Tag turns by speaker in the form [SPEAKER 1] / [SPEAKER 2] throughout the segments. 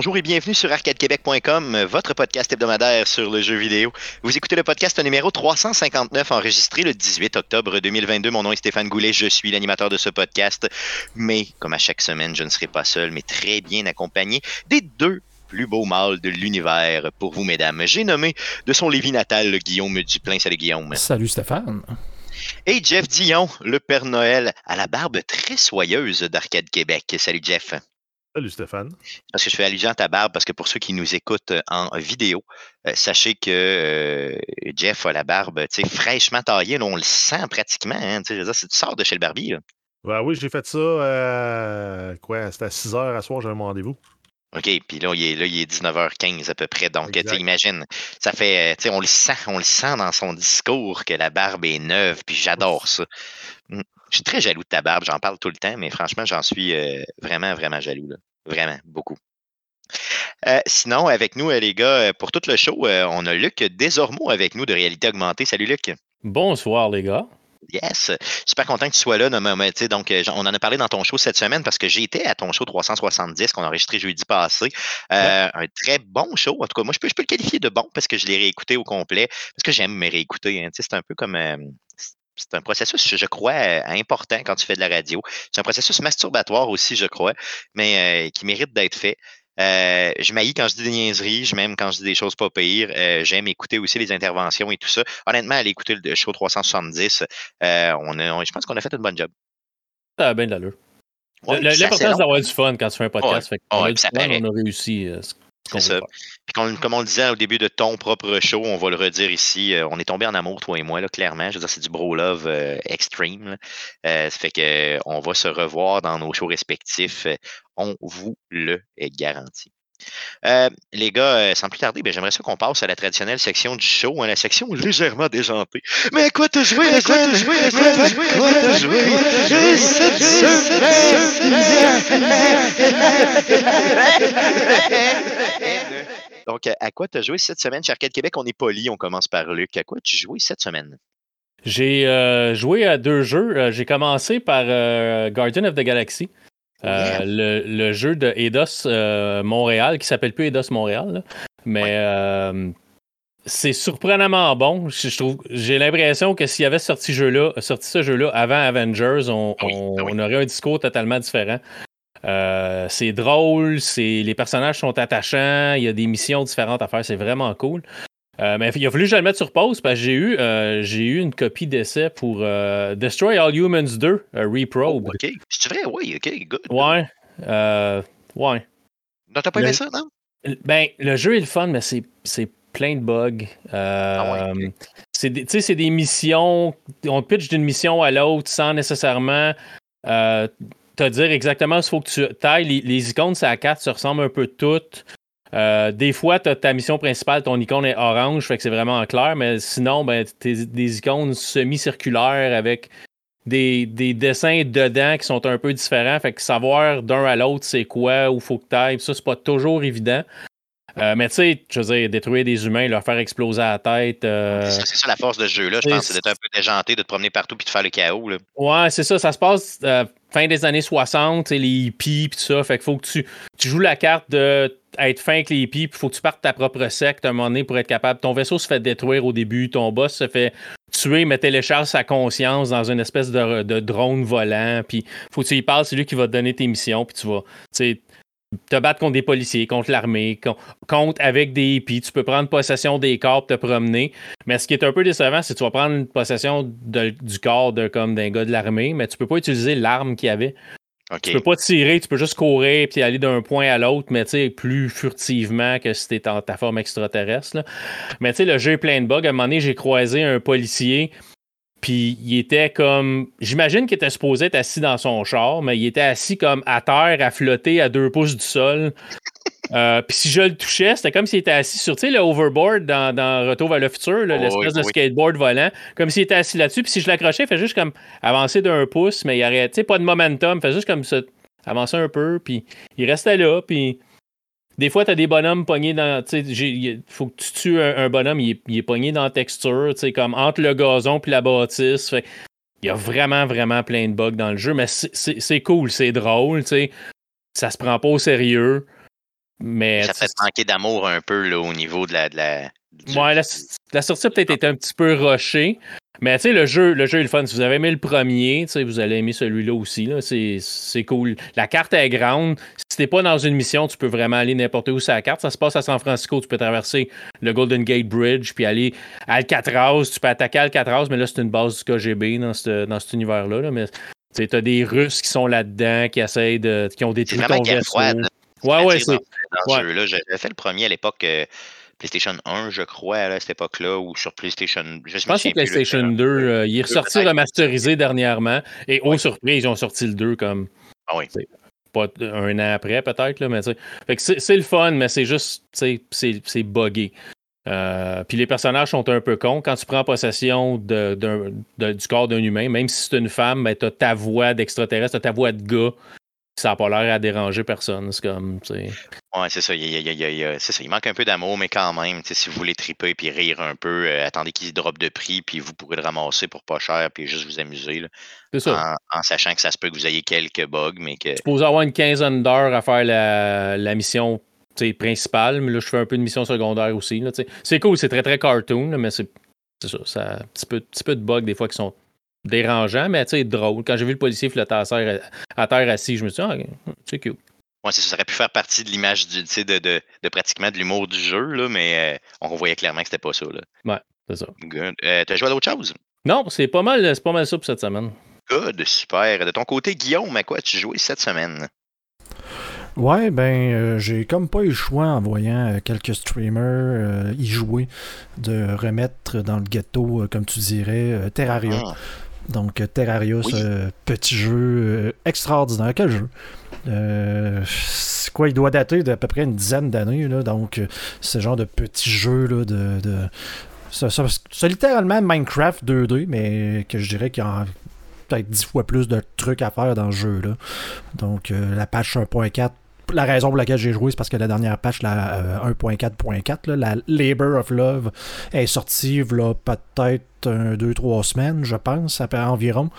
[SPEAKER 1] Bonjour et bienvenue sur arcadequebec.com, votre podcast hebdomadaire sur le jeu vidéo. Vous écoutez le podcast numéro 359 enregistré le 18 octobre 2022. Mon nom est Stéphane Goulet, je suis l'animateur de ce podcast. Mais comme à chaque semaine, je ne serai pas seul, mais très bien accompagné des deux plus beaux mâles de l'univers pour vous, mesdames. J'ai nommé de son Lévis natal Guillaume Duplain. Salut Guillaume.
[SPEAKER 2] Salut Stéphane.
[SPEAKER 1] Et Jeff Dion, le Père Noël à la barbe très soyeuse d'Arcade Québec. Salut Jeff.
[SPEAKER 3] Salut Stéphane.
[SPEAKER 1] Parce que je fais allusion à ta barbe, parce que pour ceux qui nous écoutent euh, en vidéo, euh, sachez que euh, Jeff a la barbe fraîchement taillée. on le sent pratiquement. Hein, je veux tu sors de chez le barbier.
[SPEAKER 3] Là. oui, j'ai fait ça. quoi, c'était à 6 h à soir, j'ai un rendez-vous.
[SPEAKER 1] OK, puis là, il est, là, il est 19h15 à peu près. Donc, tu imagine, ça fait, tu sais, on le sent, on le sent dans son discours que la barbe est neuve, puis j'adore ça. Mmh. Je suis très jaloux de ta barbe, j'en parle tout le temps, mais franchement, j'en suis euh, vraiment, vraiment jaloux. Là. Vraiment, beaucoup. Euh, sinon, avec nous, euh, les gars, pour tout le show, on a Luc Desormeaux avec nous de Réalité Augmentée. Salut Luc.
[SPEAKER 2] Bonsoir les gars.
[SPEAKER 1] Yes, super content que tu sois là. donc, on en a parlé dans ton show cette semaine parce que été à ton show 370 qu'on a enregistré jeudi passé. Un très bon show. En tout cas, moi, je peux, je peux le qualifier de bon parce que je l'ai réécouté au complet. Parce que j'aime me réécouter. Hein, c'est un peu comme c'est un processus, je crois, euh, important quand tu fais de la radio. C'est un processus masturbatoire aussi, je crois, mais euh, qui mérite d'être fait. Euh, je m'haïs quand je dis des niaiseries, je m'aime quand je dis des choses pas pires. J'aime écouter aussi les interventions et tout ça. Honnêtement, aller écouter le show 370, on a, je pense qu'on a fait une bonne job.
[SPEAKER 2] Ça a bien de l'allure. L'important, c'est d'avoir du fun quand tu fais un podcast.
[SPEAKER 1] on, a
[SPEAKER 2] on a réussi.
[SPEAKER 1] C'est ça. Puis comme, on le disait au début de ton propre show, on va le redire ici, euh, on est tombé en amour, toi et moi, là, clairement. Je veux dire, c'est du bro love euh, extreme. Euh, ça fait qu'on va se revoir dans nos shows respectifs. On vous le garantit. Euh, les gars, euh, sans plus tarder, ben, j'aimerais ça qu'on passe à la traditionnelle section du show, hein, la section légèrement déjantée. Mais à quoi? t'as joué? À quoi? t'as joué? À quoi? t'as joué? Donc, à quoi t'as joué cette semaine? Chez Arcade Québec? On est poli, on commence par Luc. À quoi tu joué cette semaine?
[SPEAKER 2] J'ai euh, joué à deux jeux. J'ai commencé par Guardian of the Galaxy. Euh, le, jeu de Eidos euh, Montréal, qui s'appelle plus Eidos Montréal, mais euh, c'est surprenamment bon. Je, trouve, j'ai l'impression que s'il y avait sorti, jeu-là, sorti ce jeu-là avant Avengers, on, ah on, aurait un discours totalement différent. c'est drôle, c'est, les personnages sont attachants, il y a des missions différentes à faire, c'est vraiment cool. Euh, mais il a fallu que je le mette sur pause parce que j'ai eu, euh, j'ai eu une copie d'essai pour euh, Destroy All Humans 2, Reprobe.
[SPEAKER 1] Oh, ok. C'est vrai, oui, ok, good.
[SPEAKER 2] Ouais. ouais.
[SPEAKER 1] Non, t'as pas aimé ça, non?
[SPEAKER 2] Ben, le jeu est le fun, mais c'est, c'est plein de bugs. Ah ouais, c'est, des, c'est des missions. On pitch d'une mission à l'autre sans nécessairement te dire exactement ce qu'il faut que tu tailles. Les, les icônes, c'est à 4, se ressemblent un peu toutes. Euh, des fois, tu as ta mission principale, ton icône est orange, fait que c'est vraiment clair, mais sinon, ben, t'es des icônes semi-circulaires avec des, dessins dedans qui sont un peu différents. Fait que savoir d'un à l'autre c'est quoi, où faut que tu ça, c'est pas toujours évident. Euh, mais tu sais, je veux dire, détruire des humains, leur faire exploser la tête. Euh,
[SPEAKER 1] c'est ça, la force de ce jeu-là, je pense, c'est d'être un peu déjanté, de te promener partout puis de faire le chaos. Là.
[SPEAKER 2] Ouais, c'est ça. Ça se passe fin des années 60, les hippies puis tout ça. Fait qu'il faut que tu, tu joues la carte de être fin avec les hippies, puis faut que tu partes ta propre secte à un moment donné pour être capable. Ton vaisseau se fait détruire au début, ton boss se fait tuer, mais télécharge sa conscience dans une espèce de, drone volant, puis faut que tu y parles, c'est lui qui va te donner tes missions, puis tu vas te battre contre des policiers, contre l'armée, contre avec des hippies. Tu peux prendre possession des corps, te promener. Mais ce qui est un peu décevant, c'est que tu vas prendre possession du corps de, comme d'un gars de l'armée, mais tu peux pas utiliser l'arme qu'il y avait. Tu peux pas tirer, tu peux juste courir puis aller d'un point à l'autre, mais plus furtivement que si t'es en ta forme extraterrestre. Mais tu sais, le jeu est plein de bugs. À un moment donné, j'ai croisé un policier, puis il était comme. J'imagine qu'il était supposé être assis dans son char, mais il était assis comme à terre, à flotter à deux pouces du sol. Euh, puis si je le touchais, c'était comme s'il était assis sur, tu sais, le overboard dans, Retour vers le futur, l'espèce de skateboard volant, comme s'il était assis là-dessus. Puis si je l'accrochais, il fait juste comme avancer d'un pouce, mais il arrête, tu sais, pas de momentum, il fait juste comme ça, avancer un peu, puis il restait là, puis des fois, tu as des bonhommes pognés dans. Il faut que tu tues un, bonhomme, il est, il est, pogné dans la texture, comme entre le gazon puis la bâtisse. il y a vraiment, vraiment plein de bugs dans le jeu, mais c'est cool, c'est drôle, tu sais. Ça se prend pas au sérieux. Mais
[SPEAKER 1] ça peut-être manqué d'amour un peu là, au niveau de la. De la du-
[SPEAKER 2] Ouais, la, la sortie a peut-être été un petit peu rushée. Mais tu sais, le jeu, le jeu est le fun. Si vous avez aimé le premier, vous allez aimer celui-là aussi. Là. C'est, cool. La carte est grande. Si t'es pas dans une mission, tu peux vraiment aller n'importe où sur la carte. Ça se passe à San Francisco. Tu peux traverser le Golden Gate Bridge puis aller à Alcatraz. Tu peux attaquer Alcatraz, mais là, c'est une base du KGB dans, ce- dans cet univers-là. là. Mais tu as des Russes qui sont là-dedans, qui essayent de. qui ont détruit ton vaisseau.
[SPEAKER 1] froide.
[SPEAKER 2] Ouais, ouais, c'est.
[SPEAKER 1] dans, ce jeu-là. J'avais fait le premier à l'époque euh, PlayStation 1, je crois, là, à cette époque-là, ou sur PlayStation. Je,
[SPEAKER 2] Je pense que PlayStation 2. euh, il est ressorti remasterisé dernièrement. Et aux surprises, ils ont sorti le 2 comme.
[SPEAKER 1] Ah oui.
[SPEAKER 2] tu Pas un an après, peut-être, là, mais tu sais. Fait que c'est le fun, mais c'est juste, tu c'est buggé. Euh, puis les personnages sont un peu cons. Quand tu prends possession de- du corps d'un humain, même si c'est une femme, ben, t'as ta voix d'extraterrestre, t'as ta voix de gars. Ça n'a pas l'air à déranger personne. C'est comme, tu sais.
[SPEAKER 1] Ouais, c'est ça. Il, ça. Manque un peu d'amour, mais quand même, si vous voulez triper puis rire un peu, euh, attendez qu'il drop de prix, puis vous pourrez le ramasser pour pas cher, puis juste vous amuser, là,
[SPEAKER 2] C'est ça.
[SPEAKER 1] en, en sachant que ça se peut que vous ayez quelques bugs, mais que.
[SPEAKER 2] supposé avoir une quinzaine d'heures à faire la, la mission principale, mais là, je fais un peu de mission secondaire aussi. C'est cool, c'est très, très cartoon, mais c'est c'est ça. ça un petit peu, petit peu de bugs des fois qui sont dérangeants, mais tu sais, drôle. Quand j'ai vu le policier flotter à terre, à terre assis, je me suis dit, ah, c'est cute.
[SPEAKER 1] Ouais, ça, ça aurait pu faire partie de l'image du, tu sais, de, de, de pratiquement de l'humour du jeu, là, mais euh, on voyait clairement que c'était pas ça. Là.
[SPEAKER 2] C'est ça.
[SPEAKER 1] Good. Euh, T'as joué à d'autres choses?
[SPEAKER 2] Non, c'est pas mal, c'est pas mal ça pour cette semaine.
[SPEAKER 1] Good, super. De ton côté, Guillaume, à quoi as-tu joué cette semaine?
[SPEAKER 4] Ouais, ben, euh, j'ai comme pas eu le choix en voyant euh, quelques streamers euh, y jouer de remettre dans le ghetto, euh, comme tu dirais, euh, Terraria.
[SPEAKER 1] Ah,
[SPEAKER 4] Donc, euh,
[SPEAKER 1] Oui.
[SPEAKER 4] ce petit jeu euh, extraordinaire. Quel jeu? Euh, C'est quoi Il doit dater d'à peu près une dizaine d'années. là. Donc, euh, ce genre de petit jeu là, de. de C'est littéralement Minecraft 2D, mais que je dirais qu'il y a peut-être 10 fois plus de trucs à faire dans ce jeu-là. Donc, euh, la patch 1.4. La raison pour laquelle j'ai joué, c'est parce que la dernière patch, la euh, 1.4.4, là, la Labor of Love, est sortie il y a peut-être 2-3 semaines, je pense, à environ.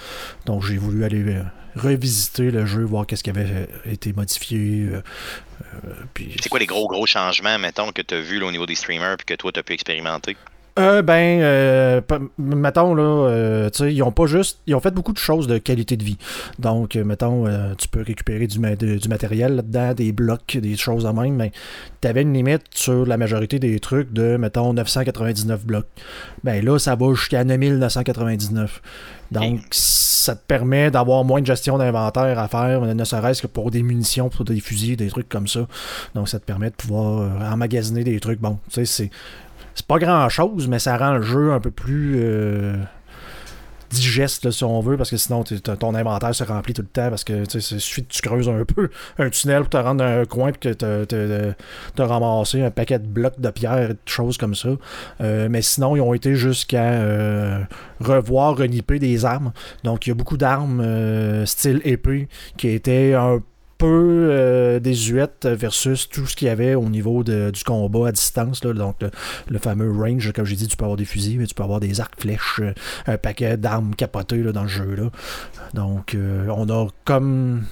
[SPEAKER 4] Donc j'ai voulu aller euh, revisiter le jeu, voir qu'est-ce qui avait euh, été modifié. euh, euh,
[SPEAKER 1] C'est quoi les gros, gros changements, mettons, que tu as vu au niveau des streamers puis que toi, tu as pu expérimenter?
[SPEAKER 4] Euh, ben, euh, mettons, là, euh, tu sais, ils ont pas juste. Ils ont fait beaucoup de choses de qualité de vie. Donc, euh, mettons, euh, tu peux récupérer du, ma- de- du matériel là-dedans, des blocs, des choses de même, mais tu avais une limite sur la majorité des trucs de, mettons, 999 blocs. Ben là, ça va jusqu'à 9999. Donc, ça te permet d'avoir moins de gestion d'inventaire à faire, ne serait-ce que pour des munitions, pour des fusils, des trucs comme ça. Donc, ça te permet de pouvoir euh, emmagasiner des trucs. Bon, tu sais, c'est c'est pas grand chose, mais ça rend le jeu un peu plus euh, digeste, si on veut, parce que sinon ton inventaire se remplit tout le temps, parce que tu il suffit que tu creuses un peu un tunnel pour te rendre dans un coin et que t'as t'as ramassé un paquet de blocs de pierre et de choses comme ça. Euh, mais sinon, ils ont été jusqu'à euh, revoir, renipper des armes. Donc, il y a beaucoup d'armes style épée qui étaient un peu euh, désuètes versus tout ce qu'il y avait au niveau de- du combat à distance. donc, le, fameux range, comme j'ai dit, tu peux avoir des fusils, mais tu peux avoir des arcs flèches, euh, un paquet d'armes capotées là, dans le jeu. Donc, euh, on a comme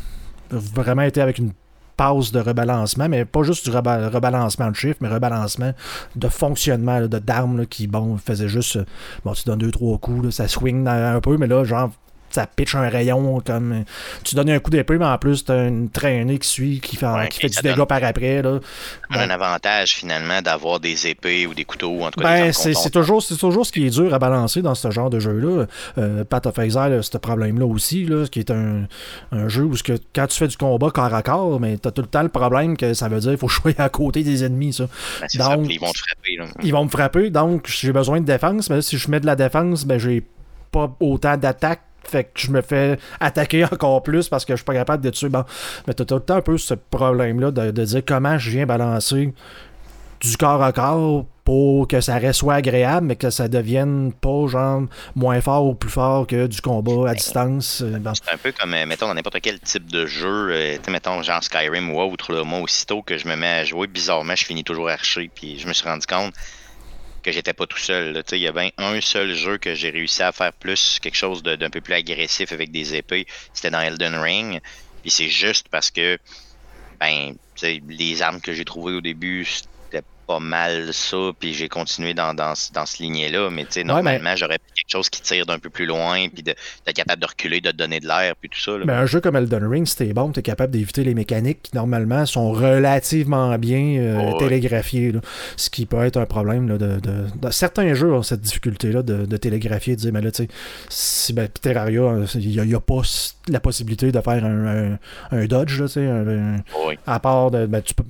[SPEAKER 4] vraiment été avec une pause de rebalancement, mais pas juste du reba- rebalancement de chiffres, mais rebalancement de fonctionnement d'armes qui, bon, faisait juste, euh, bon, tu donnes deux, trois coups, ça swing un peu, mais là, genre, ça pitch un rayon comme tu donnes un coup d'épée mais en plus t'as une traînée qui suit qui fait,
[SPEAKER 1] Ouais,
[SPEAKER 4] qui
[SPEAKER 1] et
[SPEAKER 4] fait du
[SPEAKER 1] ça
[SPEAKER 4] dégât
[SPEAKER 1] donne-
[SPEAKER 4] par après là.
[SPEAKER 1] On a un avantage, finalement, d'avoir des épées ou des couteaux, en tout cas,
[SPEAKER 4] Ben, c'est toujours, c'est toujours ce qui est dur à balancer dans ce genre de jeu-là. Euh, Path of Exile a ce problème-là aussi, là, qui est un, un jeu où ce que, quand tu fais du combat corps à corps, mais t'as tout le temps le problème que ça veut dire qu'il faut jouer à côté des ennemis, ça.
[SPEAKER 1] Ben, ça, ils vont te frapper. Là.
[SPEAKER 4] Ils vont me frapper, donc j'ai besoin de défense, mais là, si je mets de la défense, ben j'ai pas autant d'attaque. Fait que je me fais attaquer encore plus parce que je suis pas capable de tuer. Bon, mais t'as tout le temps un peu ce problème-là de, de dire comment je viens balancer du corps à corps pour que ça reste soit agréable, mais que ça devienne pas genre moins fort ou plus fort que du combat à distance. Euh, bon.
[SPEAKER 1] C'est un peu comme, euh, mettons, dans n'importe quel type de jeu, euh, mettons, genre Skyrim ou autre, là, moi, aussitôt que je me mets à jouer, bizarrement, je finis toujours archer, puis je me suis rendu compte que j'étais pas tout seul. Il y a bien un seul jeu que j'ai réussi à faire plus, quelque chose d'un peu plus agressif avec des épées, c'était dans Elden Ring, puis c'est juste parce que ben, les armes que j'ai trouvées au début, pas mal ça, puis j'ai continué dans, dans, dans ce lignée-là. Mais tu sais, normalement, j'aurais quelque chose qui tire d'un peu plus loin, puis d'être capable de reculer, de donner de l'air, puis tout ça.
[SPEAKER 4] Mais un jeu comme Elden Ring, si t'es bon, t'es capable d'éviter les mécaniques qui, normalement, sont relativement bien euh, télégraphiées. ce qui peut être un problème. Là, de, de, Certains jeux ont cette difficulté-là de, de, télégraphier, de dire, mais là, tu sais, si ben, Terraria, il n'y a, pas la possibilité de faire un, un, dodge, là, tu sais, à part de. Ben, tu peux,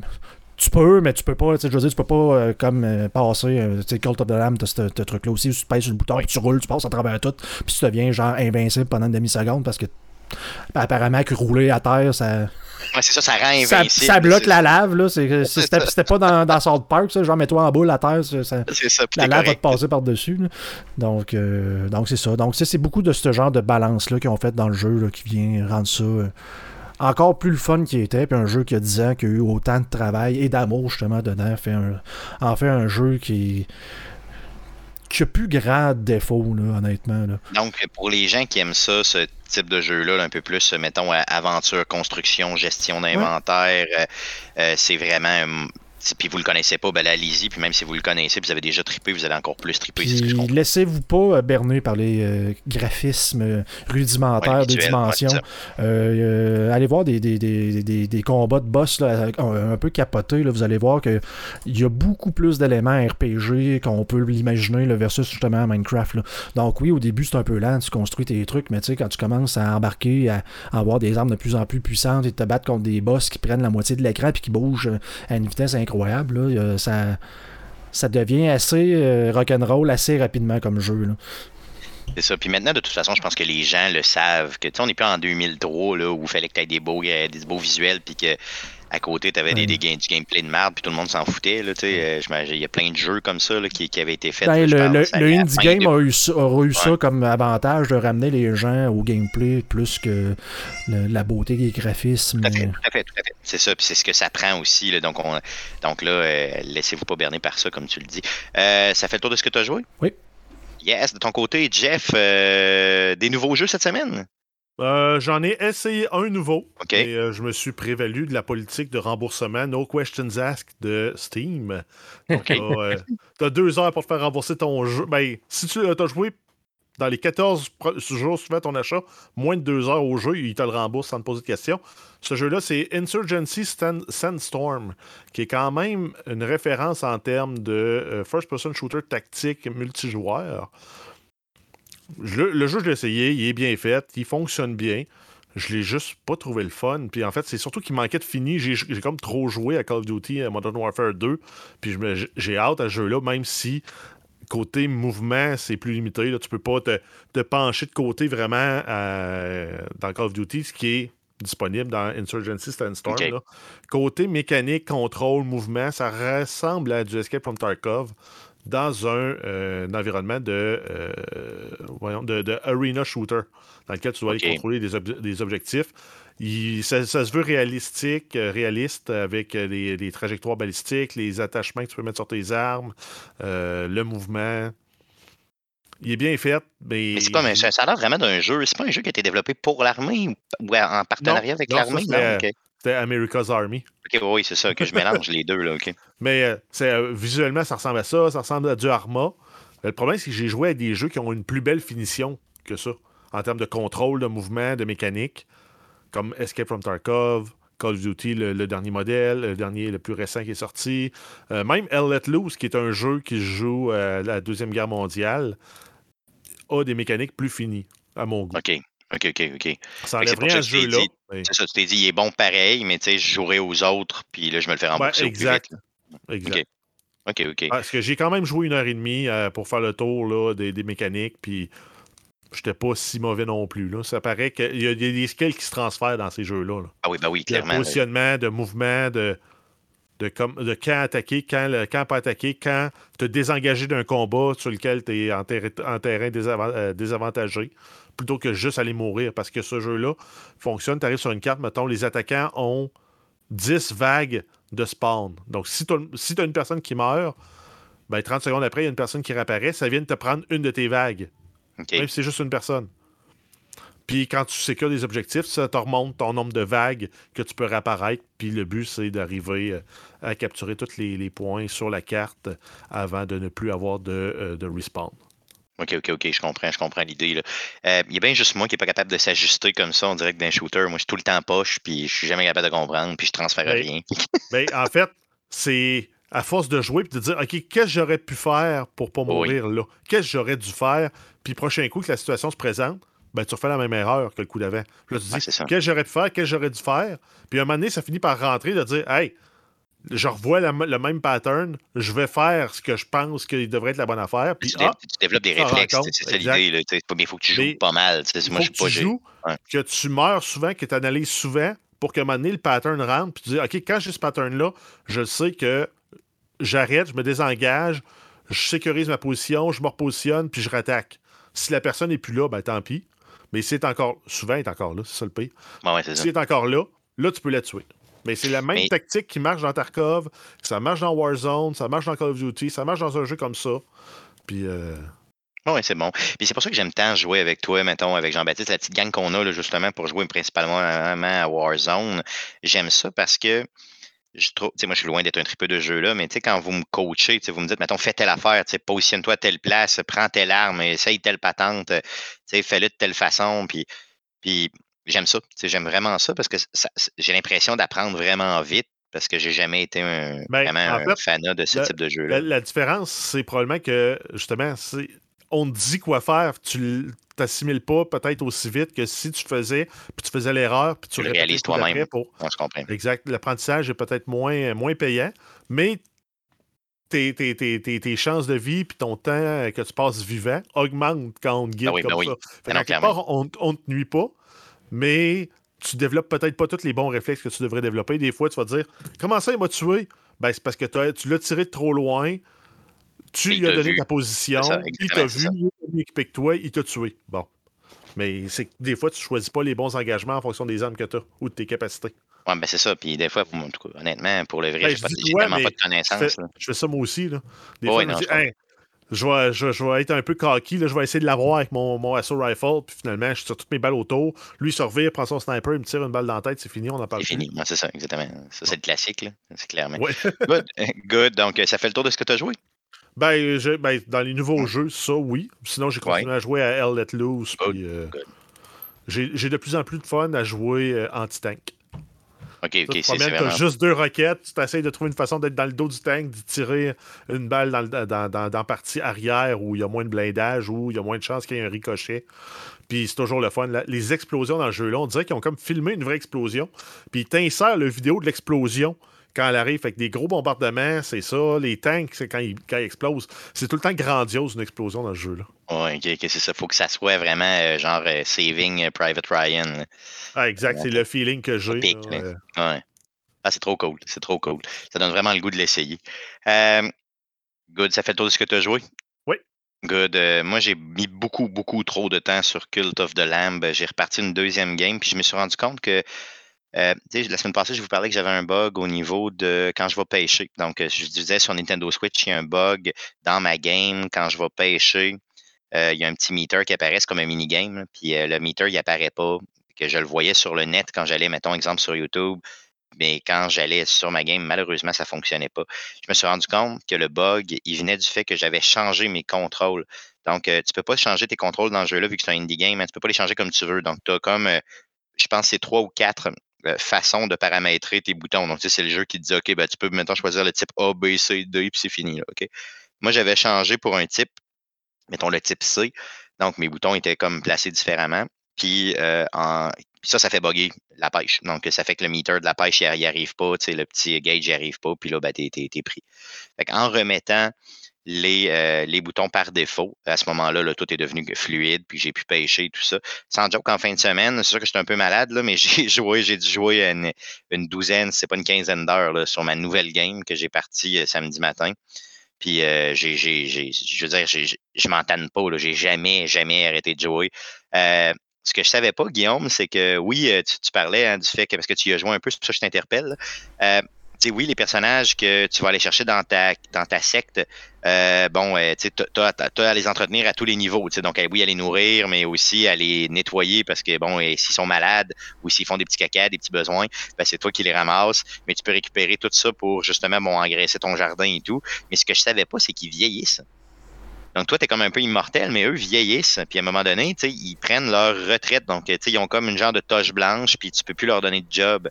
[SPEAKER 4] tu peux, mais tu peux pas. Je veux dire, tu peux pas euh, comme euh, passer. Euh, tu sais, Cult of the Lamb, t'as ce truc-là aussi. Tu pèses sur le bouton, tu roules, tu passes à travers tout, puis tu deviens genre invincible pendant une demi-seconde parce que apparemment que rouler à terre, ça.
[SPEAKER 1] Ouais, c'est ça, ça rend invincible.
[SPEAKER 4] Ça, bloque la lave, là. C'était pas dans, dans South Park, ça. Genre, mets-toi en boule à terre, ça, ça la lave va te passer par-dessus. Donc, donc c'est ça. Donc, c'est beaucoup de ce genre de balance-là qu'ils ont fait dans le jeu là, qui vient rendre ça encore plus le fun qui était, puis un jeu qui a 10 ans, qui a eu autant de travail et d'amour justement dedans, fait en fait un jeu qui qui a plus grand défaut, là, honnêtement. Là.
[SPEAKER 1] Donc, pour les gens qui aiment ça, ce type de jeu-là, un peu plus, mettons, aventure, construction, gestion d'inventaire, euh, euh, c'est vraiment puis vous le connaissez pas, ben allez-y. Puis même si vous le connaissez, vous avez déjà trippé, vous allez encore plus tripper.
[SPEAKER 4] Laissez-vous pas euh, berner par les euh, graphismes euh, rudimentaires des dimensions. allez voir des, des, des, des, combats de boss là, un peu capotés. Là, vous allez voir qu'il y a beaucoup plus d'éléments RPG qu'on peut l'imaginer versus justement Minecraft. Là. Donc oui, au début c'est un peu lent, tu construis tes trucs, mais tu sais, quand tu commences à embarquer, à, avoir des armes de plus en plus puissantes et te battre contre des boss qui prennent la moitié de l'écran puis qui bougent à une vitesse incroyable incroyable. Ça, ça devient assez euh, rock'n'roll assez rapidement comme jeu.
[SPEAKER 1] C'est ça. Puis maintenant, de toute façon, je pense que les gens le savent. Que, on n'est pas en 2003 là, où il fallait que tu aies des beaux, euh, des beaux visuels puis que à côté, tu avais des, des du gameplay de merde, puis tout le monde s'en foutait. Là, euh, il y a plein de jeux comme ça là, qui, qui, avaient été faits.
[SPEAKER 4] Ben, le, le, indie game a eu, ça, eu ça comme avantage de ramener les gens au gameplay plus que la beauté des graphismes.
[SPEAKER 1] Tout à fait, tout à fait. C'est ça, puis c'est ce que ça prend aussi. Là, donc, on, donc là, euh, laissez-vous pas berner par ça, comme tu le dis. Euh, ça fait le tour de ce que tu as joué?
[SPEAKER 4] Oui.
[SPEAKER 1] Yes, de ton côté, Jeff, des nouveaux jeux cette semaine?
[SPEAKER 3] Euh, j'en ai essayé un nouveau. Et euh, je me suis prévalu de la politique de remboursement No Questions Asked de Steam. Donc, euh, tu as deux heures pour te faire rembourser ton jeu. Ben, si tu as joué dans les 14 jours suivant ton achat, moins de deux heures au jeu, il te le rembourse sans te poser de questions. Ce jeu-là, c'est Insurgency Sandstorm, qui est quand même une référence en termes de first-person shooter tactique multijoueur le jeu, je l'ai essayé, il est bien fait, il fonctionne bien. Je l'ai juste pas trouvé le fun. Puis en fait, c'est surtout qu'il manquait de fini. J'ai comme trop joué à Call of Duty euh, Modern Warfare 2. Puis j'ai hâte à ce jeu-là, même si côté mouvement, c'est plus limité. Là. Tu peux pas te, pencher de côté vraiment dans Call of Duty, ce qui est disponible dans Insurgency Sandstorm. Côté mécanique, contrôle, mouvement, ça ressemble à du Escape from Tarkov dans un, euh, environnement de, euh, voyons, de, arena shooter, dans lequel tu dois aller contrôler des, objectifs. ça, se veut réalistique, euh, réaliste, avec les, trajectoires balistiques, les attachements que tu peux mettre sur tes armes, le mouvement. Il est bien fait, mais.
[SPEAKER 1] Mais c'est pas, mais ça a l'air vraiment d'un jeu. C'est pas un jeu qui a été développé pour l'armée ou en partenariat avec l'armée?
[SPEAKER 3] C'était America's Army.
[SPEAKER 1] Ok, oui, c'est ça, que je mélange les deux, là, ok.
[SPEAKER 3] Mais euh, euh, visuellement, ça ressemble à ça, ça ressemble à du Arma. Le problème, c'est que j'ai joué à des jeux qui ont une plus belle finition que ça, en termes de contrôle, de mouvement, de mécanique, comme Escape from Tarkov, Call of Duty, le, dernier modèle, le dernier, le plus récent qui est sorti. Euh, même Hell Let Loose, qui est un jeu qui joue à la Deuxième Guerre mondiale, a des mécaniques plus finies, à mon goût.
[SPEAKER 1] OK. OK, OK, OK.
[SPEAKER 3] Ça enlève rien à ce jeu-là.
[SPEAKER 1] C'est ça, tu t'es dit, il est bon pareil, mais tu sais, je jouerai aux autres, puis là, je me le fais rembourser
[SPEAKER 3] exact. Exact.
[SPEAKER 1] OK, OK.
[SPEAKER 3] Parce que j'ai quand même joué une heure et demie euh, pour faire le tour là, des, mécaniques, puis j'étais pas si mauvais non plus. Là. Ça paraît qu'il y, a des skills qui se transfèrent dans ces jeux-là.
[SPEAKER 1] Ah oui, bah oui, clairement.
[SPEAKER 3] De positionnement, de mouvement, de, de, quand attaquer, quand, quand pas attaquer, quand te désengager d'un combat sur lequel tu es en, terrain euh, désavantagé plutôt que juste aller mourir. Parce que ce jeu-là fonctionne. Tu arrives sur une carte, mettons, les attaquants ont 10 vagues de spawn. Donc, si tu as, une personne qui meurt, ben, 30 secondes après, il y a une personne qui réapparaît, ça vient de te prendre une de tes vagues. Même si c'est juste une personne. Puis quand tu sécures des objectifs, ça te remonte ton nombre de vagues que tu peux réapparaître. Puis le but, c'est d'arriver euh, à capturer tous les, points sur la carte avant de ne plus avoir de, euh, de respawn.
[SPEAKER 1] OK, OK, OK, je comprends, je comprends l'idée. Euh, il y a bien juste moi qui n'est pas capable de s'ajuster comme ça, on dirait que d'un shooter. Moi, je suis tout le temps poche, puis je suis jamais capable de comprendre, puis je transfère ben, rien.
[SPEAKER 3] ben, en fait, c'est à force de jouer puis de dire OK, qu'est-ce que j'aurais pu faire pour pas mourir là? Qu'est-ce que j'aurais dû faire? Puis prochain coup que la situation se présente, ben, tu refais la même erreur que le coup d'avant. Là, tu dis, qu'est-ce que j'aurais pu faire, qu'est-ce que j'aurais dû faire? Puis à un moment donné, ça finit par rentrer de dire, hey, je revois le même pattern, je vais faire ce que je pense qu'il devrait être la bonne affaire. Puis,
[SPEAKER 1] tu,
[SPEAKER 3] ah,
[SPEAKER 1] développes des réflexes, c'est ça l'idée. Il faut que tu joues pas mal.
[SPEAKER 3] Moi, faut que tu joues, que tu meurs souvent, que tu analyses souvent pour qu'à un moment donné, le pattern rentre. Puis tu dis, OK, quand j'ai ce pattern-là, je sais que j'arrête, je me désengage, je sécurise ma position, je me repositionne, puis je rattaque. Si la personne n'est plus là, ben tant pis. Mais s'il est encore. Souvent, il est encore là, c'est ça le pire. S'il est encore là, là, tu peux la tuer. Mais c'est la même tactique qui marche dans Tarkov, ça marche dans Warzone, ça marche dans Call of Duty, ça marche dans un jeu comme ça. Puis. Euh...
[SPEAKER 1] Oui, c'est bon. Puis c'est pour ça que j'aime tant jouer avec toi, mettons, avec Jean-Baptiste, la petite gang qu'on a, là, justement, pour jouer principalement à Warzone. J'aime ça parce que je trouve, moi, je suis loin d'être un tripeux de jeu là, mais quand vous me coachez, vous me dites, mettons, fais telle affaire, positionne-toi à telle place, prends telle arme, essaye telle patente, fais-le de telle façon, puis, puis j'aime ça. J'aime vraiment ça parce que j'ai l'impression d'apprendre vraiment vite parce que j'ai jamais été un, ben, vraiment un fanat de ce type de jeu-là.
[SPEAKER 3] La, différence, c'est probablement que, justement, on te dit quoi faire, tu t'assimiles pas peut-être aussi vite que si tu faisais, puis tu faisais l'erreur, puis tu,
[SPEAKER 1] le réalises toi-même.
[SPEAKER 3] Pour... Exact. L'apprentissage est peut-être moins, moins payant, mais tes, tes, tes, tes, chances de vie puis ton temps que tu passes vivant augmentent quand on te guide ah comme ben ça. Fait on, ne te nuit pas, mais tu développes peut-être pas tous les bons réflexes que tu devrais développer. Des fois, tu vas te dire Comment ça, il m'a tué ben, C'est parce que tu l'as tiré de trop loin. Tu lui as donné ta position. il t'a vu, il que toi, il t'a tué. Bon. Mais c'est que des fois, tu choisis pas les bons engagements en fonction des armes que tu as ou de tes capacités.
[SPEAKER 1] Oui, ben c'est ça. Puis des fois, honnêtement, pour le vrai, ben, j'ai tellement pas de connaissances.
[SPEAKER 3] Je fais, ça moi aussi. Là. Des fois, je me dis, je vais, je, vais, être un peu cocky, là, je vais essayer de l'avoir avec mon, mon assaut rifle, puis finalement, je tire toutes mes balles autour. Lui, il se revire, prend son sniper, il me tire une balle dans la tête, c'est fini, on en parle
[SPEAKER 1] C'est fini, c'est ça, exactement. Ça, c'est le classique, là. c'est clairement. Good. Good. Donc, ça fait le tour de ce que tu as joué?
[SPEAKER 3] Ben, ben, dans les nouveaux jeux, ça, oui. Sinon, j'ai continué à jouer à Hell Let Loose, puis euh, j'ai de plus en plus de fun à jouer euh, anti-tank.
[SPEAKER 1] OK, OK,
[SPEAKER 3] c'est vraiment... juste deux roquettes, tu essaies de trouver une façon d'être dans le dos du tank, de tirer une balle dans, dans, dans, dans partie arrière où il y a moins de blindage, où il y a moins de chances qu'il y ait un ricochet. Puis c'est toujours le fun. Les explosions dans le jeu-là, on dirait qu'ils ont comme filmé une vraie explosion. Puis ils t'insèrent la vidéo de l'explosion quand elle arrive. avec des gros bombardements, c'est ça. Les tanks, c'est quand ils, quand ils explosent. C'est tout le temps grandiose une explosion dans le jeu. Là.
[SPEAKER 1] Oui, ok, c'est ça. Faut que ça soit vraiment euh, genre euh, Saving euh, Private Ryan.
[SPEAKER 3] Ah, exact, c'est le feeling que j'ai.
[SPEAKER 1] Ouais. Ah, c'est trop cool. C'est trop cool. Ça donne vraiment le goût de l'essayer. good, ça fait le tour de ce que tu as joué?
[SPEAKER 3] Oui.
[SPEAKER 1] Good. moi, j'ai mis beaucoup, beaucoup trop de temps sur Cult of the Lamb. J'ai reparti une deuxième game, puis je me suis rendu compte que la semaine passée, je vous parlais que j'avais un bug au niveau de quand je vais pêcher. Donc, je disais sur Nintendo Switch, il y a un bug dans ma game quand je vais pêcher. il y a un petit meter qui apparaît, comme un minigame. Puis le meter, il apparaît pas. Que je le voyais sur le net quand j'allais, mettons, exemple sur YouTube. Mais quand j'allais sur ma game, malheureusement, ça ne fonctionnait pas. Je me suis rendu compte que le bug, il venait du fait que j'avais changé mes contrôles. Donc, tu ne peux pas changer tes contrôles dans ce jeu-là vu que c'est un indie game. Hein, tu ne peux pas les changer comme tu veux. Donc, tu as comme, je pense, c'est trois ou quatre euh, façon de paramétrer tes boutons. Donc, c'est le jeu qui te dit, OK, ben, tu peux maintenant choisir le type A, B, C, D, puis c'est fini. Moi, j'avais changé pour un type, mettons le type C. Donc, mes boutons étaient comme placés différemment. Puis, euh, ça, ça fait bugger la pêche. Donc, ça fait que le meter de la pêche, il n'y arrive pas. Le petit gauge, il n'y arrive pas. Puis là, ben, t'es, pris. en remettant les, euh, les boutons par défaut. À ce moment-là, là, tout est devenu fluide, puis j'ai pu pêcher, tout ça. Sans joke, en fin de semaine, c'est sûr que j'étais un peu malade, là, mais j'ai joué, j'ai dû jouer une, douzaine, c'est pas une quinzaine d'heures sur ma nouvelle game que j'ai partie euh, samedi matin. Puis euh, je veux dire, je m'entends pas, j'ai jamais, jamais arrêté de jouer. ce que je savais pas, Guillaume, c'est que oui, tu, parlais hein, du fait que parce que tu y as joué un peu, c'est pour ça que je t'interpelle oui, les personnages que tu vas aller chercher dans ta, secte, euh, bon, euh, tu as, à les entretenir à tous les niveaux. Donc, oui, à les nourrir, mais aussi à les nettoyer parce que, bon, s'ils sont malades ou s'ils font des petits caca, des petits besoins, ben, c'est toi qui les ramasses. Mais tu peux récupérer tout ça pour justement bon, engraisser ton jardin et tout. Mais ce que je savais pas, c'est qu'ils vieillissent. Donc, toi, tu es comme un peu immortel, mais eux vieillissent. Puis à un moment donné, ils prennent leur retraite. Donc, ils ont comme une genre de toche blanche, puis tu peux plus leur donner de job.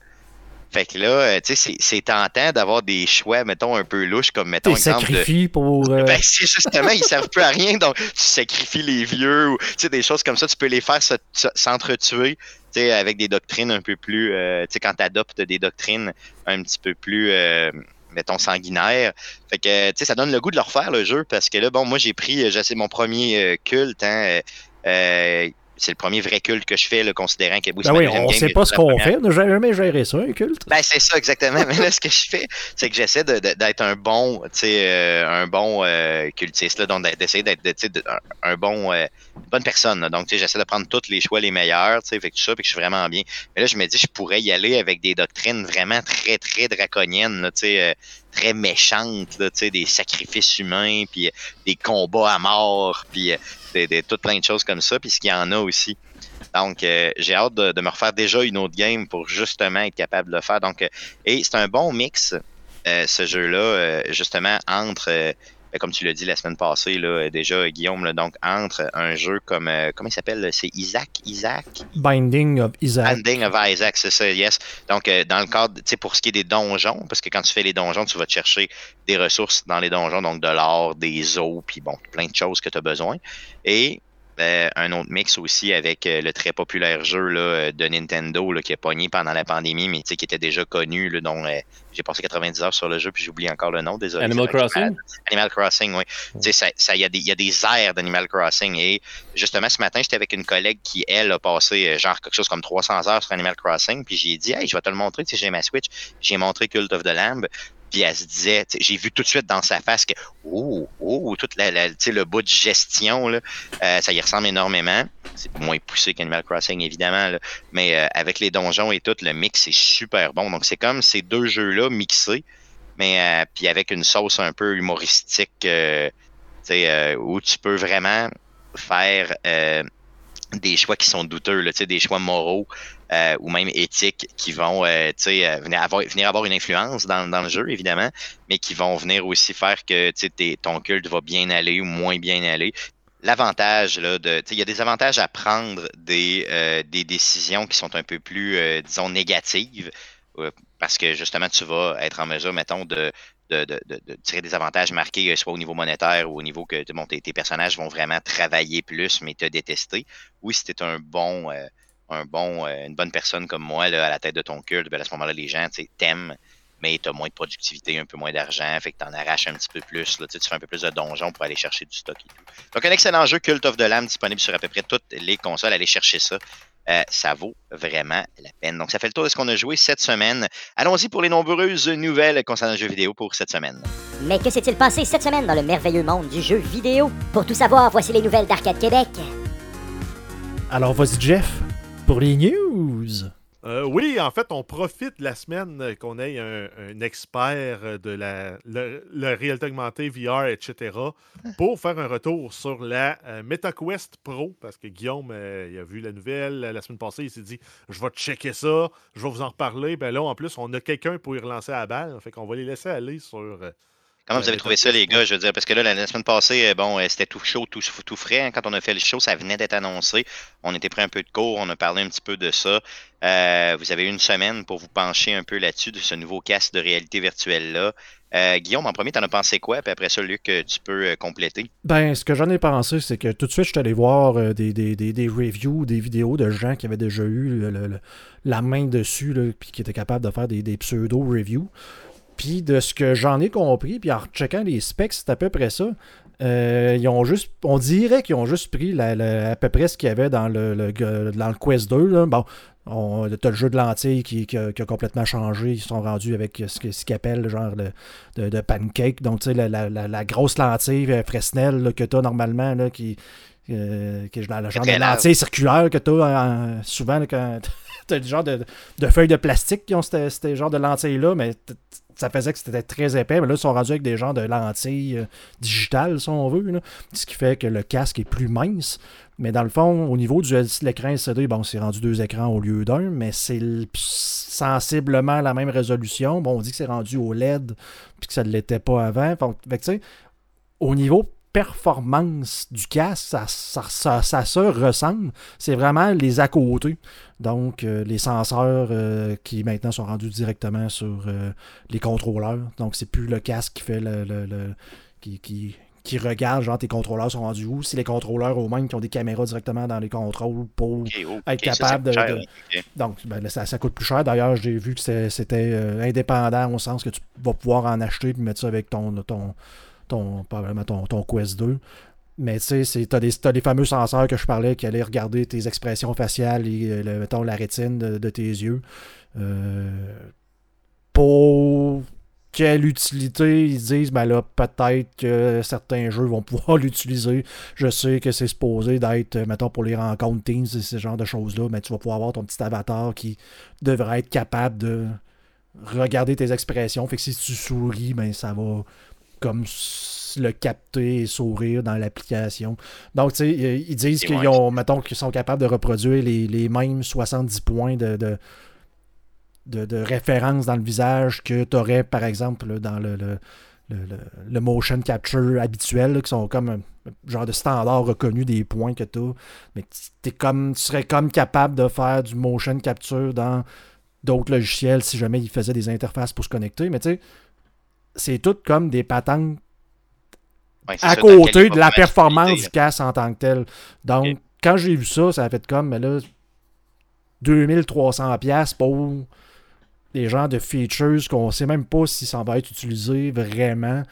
[SPEAKER 1] Fait que là, euh, tu sais, c'est tentant d'avoir des choix, mettons, un peu louches, comme, mettons,
[SPEAKER 4] exemple de... pour...
[SPEAKER 1] Euh, ben, c'est justement, ils servent plus à rien, donc tu sacrifies les vieux, ou, tu sais, des choses comme ça, tu peux les faire s'entretuer, tu sais, avec des doctrines un peu plus, euh, tu sais, quand tu adoptes des doctrines un petit peu plus... mettons sanguinaires. Fait que tu sais ça donne le goût de leur faire le jeu parce que là bon moi j'ai pris j'ai mon premier culte hein, c'est le premier vrai culte que je fais, le considérant que
[SPEAKER 4] ben oui, on ne sait pas ce qu'on fait. N'a jamais géré ça, un culte.
[SPEAKER 1] Ben, c'est ça, exactement. Mais là, ce que je fais, c'est que j'essaie d'être un bon, euh, un bon euh, cultiste, là, donc d'essayer d'être un, bon, euh, une bonne personne. Donc, tu sais, j'essaie de prendre tous les choix les meilleurs, fait que tout ça, puis que je suis vraiment bien. Mais là, je me dis, je pourrais y aller avec des doctrines vraiment très, très draconiennes, tu sais, très méchantes, là, des sacrifices humains, puis des combats à mort, puis des, tout plein de choses comme ça, puis ce qu'il y en a aussi. Donc, euh, j'ai hâte de, me refaire déjà une autre game pour justement être capable de le faire. Donc, euh, et c'est un bon mix, euh, ce jeu-là, justement, entre ben, comme tu l'as dit la semaine passée, là, déjà, Guillaume, donc entre un jeu comme, comment il s'appelle, c'est Isaac, Isaac?
[SPEAKER 4] Binding of Isaac.
[SPEAKER 1] Binding of Isaac, c'est ça, yes. Donc, dans le cadre, tu sais, pour ce qui est des donjons, parce que quand tu fais les donjons, tu vas te chercher des ressources dans les donjons, donc de l'or, des os, puis bon, plein de choses que tu as besoin. Et euh, un autre mix aussi avec euh, le très populaire jeu là, euh, de Nintendo là, qui a pogné pendant la pandémie, mais qui était déjà connu, là, dont j'ai passé 90 heures sur le jeu, puis j'oublie encore le nom, désolé.
[SPEAKER 2] Animal Crossing?
[SPEAKER 1] Animal Crossing, oui. Il ça, ça, y, a des, y a des airs d'Animal Crossing. Et justement, ce matin, j'étais avec une collègue qui, elle, a passé genre quelque chose comme 300 heures sur Animal Crossing, puis j'ai dit, hey, je vais te le montrer, j'ai ma Switch. J'ai montré Cult of the Lamb. Puis elle se disait, j'ai vu tout de suite dans sa face que, oh, oh, tout la, le bout de gestion, là, euh, ça y ressemble énormément. C'est moins poussé qu'Animal Crossing, évidemment, mais euh, avec les donjons et tout, le mix est super bon. Donc c'est comme ces deux jeux-là mixés, mais euh, puis avec une sauce un peu humoristique, où tu peux vraiment faire des choix qui sont douteux, des choix moraux euh, ou même éthiques qui vont euh, euh, venir, avoir, venir avoir une influence dans, dans, le jeu, évidemment, mais qui vont venir aussi faire que ton culte va bien aller ou moins bien aller. L'avantage, là, de, il y a des avantages à prendre des, des décisions qui sont un peu plus, disons, négatives, parce que justement, tu vas être en mesure, mettons, de, de, de, tirer des avantages marqués, soit au niveau monétaire ou au niveau que bon, tes, personnages vont vraiment travailler plus, mais te détester. Oui, si tu un bon, un bon, euh, une bonne personne comme moi là, à la tête de ton culte, ben à ce moment-là, les gens t'aiment, mais tu as moins de productivité, un peu moins d'argent, fait que tu en arraches un petit peu plus. Là, tu fais un peu plus de donjons pour aller chercher du stock et tout. Donc, un excellent jeu, Cult of the Lamb, disponible sur à peu près toutes les consoles. Allez chercher ça. Euh, ça vaut vraiment la peine. Donc, ça fait le tour de ce qu'on a joué cette semaine. Allons-y pour les nombreuses nouvelles concernant le jeu vidéo pour cette semaine.
[SPEAKER 5] Mais que s'est-il passé cette semaine dans le merveilleux monde du jeu vidéo? Pour tout savoir, voici les nouvelles d'Arcade Québec.
[SPEAKER 4] Alors, vas-y, Jeff, pour les news?
[SPEAKER 3] Euh, oui, en fait, on profite de la semaine qu'on ait un, expert de la réalité augmentée, VR, etc., pour faire un retour sur la euh, MetaQuest Pro, parce que Guillaume, euh, il a vu la nouvelle la semaine passée, il s'est dit je vais checker ça, je vais vous en reparler. Ben là, en plus, on a quelqu'un pour y relancer à la balle, fait qu'on va les laisser aller sur
[SPEAKER 1] Comment vous avez trouvé ça, les gars? Je veux dire, parce que là, la, semaine passée, euh, bon, euh, c'était tout chaud, tout, tout frais. Hein. Quand on a fait le show, ça venait d'être annoncé. On était pris un peu de cours, on a parlé un petit peu de ça. Euh, vous avez eu une semaine pour vous pencher un peu là-dessus, de ce nouveau casque de réalité virtuelle-là. Guillaume, en premier, t'en as pensé quoi? Puis après ça, Luc, tu peux compléter.
[SPEAKER 4] Ben, ce que j'en ai pensé, c'est que tout de suite, je suis allé voir des, des, des, reviews, des vidéos de gens qui avaient déjà eu la main dessus, puis qui étaient capables de faire des, pseudo-reviews. Puis de ce que j'en ai compris, puis en checkant les specs, c'est à peu près ça. Euh, ils ont juste, on dirait qu'ils ont juste pris à peu près ce qu'il y avait dans le, dans le Quest 2. Bon, on, t'as le jeu de lentilles qui, a, complètement changé. Ils sont rendus avec ce, qu'ils appellent genre de, de, pancake. Donc, tu sais, la, grosse lentille euh, Fresnel que tu as normalement, là, qui, euh, qui est le genre de lentille circulaire que tu as souvent quand tu as le genre de, feuilles de plastique qui ont ce genre de lentilles-là, mais ça faisait que c'était très épais, mais là, ils sont rendus avec des genres de lentilles euh, digitales, si on veut. ce qui fait que le casque est plus mince. Mais dans le fond, au niveau de l'écran LCD, bon, c'est rendu deux écrans au lieu d'un, mais c'est sensiblement la même résolution. Bon, on dit que c'est rendu au LED, puis que ça ne l'était pas avant. Au niveau performance du casque, ça, ça, ça, se ressemble. C'est vraiment les à côté. Donc, euh, les senseurs euh, qui maintenant sont rendus directement sur euh, les contrôleurs. Donc, c'est plus le casque qui fait le. qui, qui, qui, regarde, genre, tes contrôleurs sont rendus où. C'est les contrôleurs au même qui ont des caméras directement dans les contrôles pour être capable de. Donc, ben, ça, ça, coûte plus cher. D'ailleurs, j'ai vu que c'était indépendant au sens que tu vas pouvoir en acheter et mettre ça avec ton, ton, ton, ton, ton Quest 2. Mais tu sais, tu as, les fameux senseurs que je parlais qui allaient regarder tes expressions faciales et euh, mettons, la rétine de, tes yeux. Euh, pour quelle utilité ils disent, ben là, peut-être que certains jeux vont pouvoir l'utiliser. Je sais que c'est supposé d'être, mettons, pour les rencontres Teams et ce genre de choses-là, mais tu vas pouvoir avoir ton petit avatar qui devrait être capable de regarder tes expressions. Fait que si tu souris, ben ça va comme le capter et sourire dans l'application. Donc, tu sais, ils disent qu'ils ont, mettons, qu'ils sont capables de reproduire les, mêmes 70 points de, de, référence dans le visage que tu aurais, par exemple, dans le, le, motion capture habituel, qui sont comme un genre de standard reconnu des points que tu as. Mais es comme, tu serais comme capable de faire du motion capture dans d'autres logiciels si jamais ils faisaient des interfaces pour se connecter. Mais tu sais, c'est tout comme des patentes à côté de la performance du casque en tant que tel. Donc, quand j'ai vu ça, ça a fait comme, mais là, 2300$ pour des gens de features qu'on sait même pas si ça va être utilisé vraiment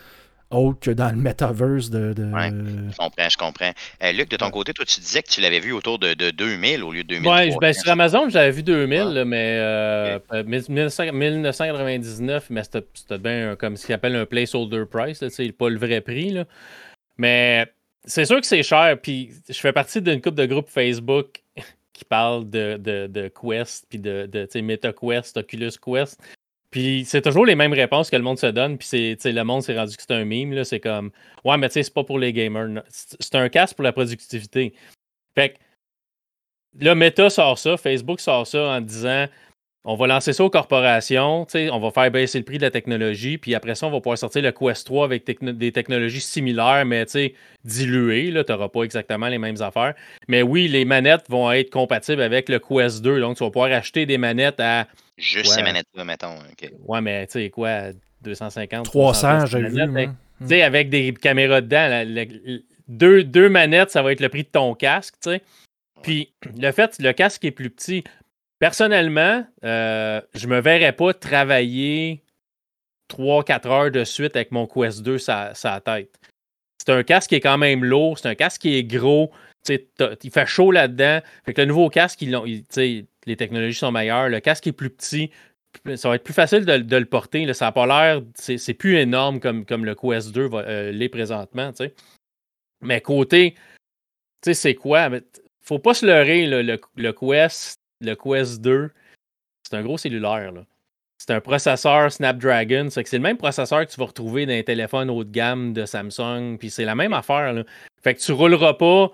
[SPEAKER 4] autre que dans le metaverse de.
[SPEAKER 1] je comprends, je comprends. Euh, Luc, de ton côté, toi, tu disais que tu l'avais vu autour de, 2000 au lieu de 2000.
[SPEAKER 2] Oui, ben, sur Amazon, j'avais vu 2000, mais euh, 1999, mais c'était bien comme ce qu'ils appelle un placeholder price, c'est pas le vrai prix. Là. Mais c'est sûr que c'est cher, puis je fais partie d'une couple de groupes Facebook qui parlent de, de, de Quest, puis de, de MetaQuest, Oculus Quest. Puis c'est toujours les mêmes réponses que le monde se donne. Puis c'est, le monde s'est rendu que c'est un meme. C'est comme Ouais, mais tu sais, c'est pas pour les gamers. C'est un casque pour la productivité. Fait que là, Meta sort ça, Facebook sort ça en disant on va lancer ça aux corporations, on va faire baisser le prix de la technologie, puis après ça, on va pouvoir sortir le Quest 3 avec des technologies similaires, mais diluées. Tu n'auras pas exactement les mêmes affaires. Mais oui, les manettes vont être compatibles avec le Quest 2. Donc, tu vas pouvoir acheter des manettes à.
[SPEAKER 1] Juste ces manettes-là, mettons.
[SPEAKER 2] Ouais, mais tu sais, quoi, 250
[SPEAKER 4] 300, j'ai vu.
[SPEAKER 2] Tu sais, avec des caméras dedans, deux, deux manettes, ça va être le prix de ton casque, tu sais. Puis le fait, le casque est plus petit. Personnellement, euh, je me verrais pas travailler 3-4 heures de suite avec mon Quest 2 sa, sa tête. C'est un casque qui est quand même lourd, c'est un casque qui est gros, il fait chaud là-dedans. Fait que le nouveau casque, les technologies sont meilleures, le casque est plus petit, ça va être plus facile de, le porter. ça n'a pas l'air, c'est plus énorme comme, le Quest 2 euh, l'est présentement. Mais côté, c'est quoi? Faut pas se leurrer, le, Quest, le Quest 2, c'est un gros cellulaire. C'est un processeur Snapdragon. C'est le même processeur que tu vas retrouver dans les téléphones haut de gamme de Samsung. Puis c'est la même affaire. Là. Fait que tu rouleras pas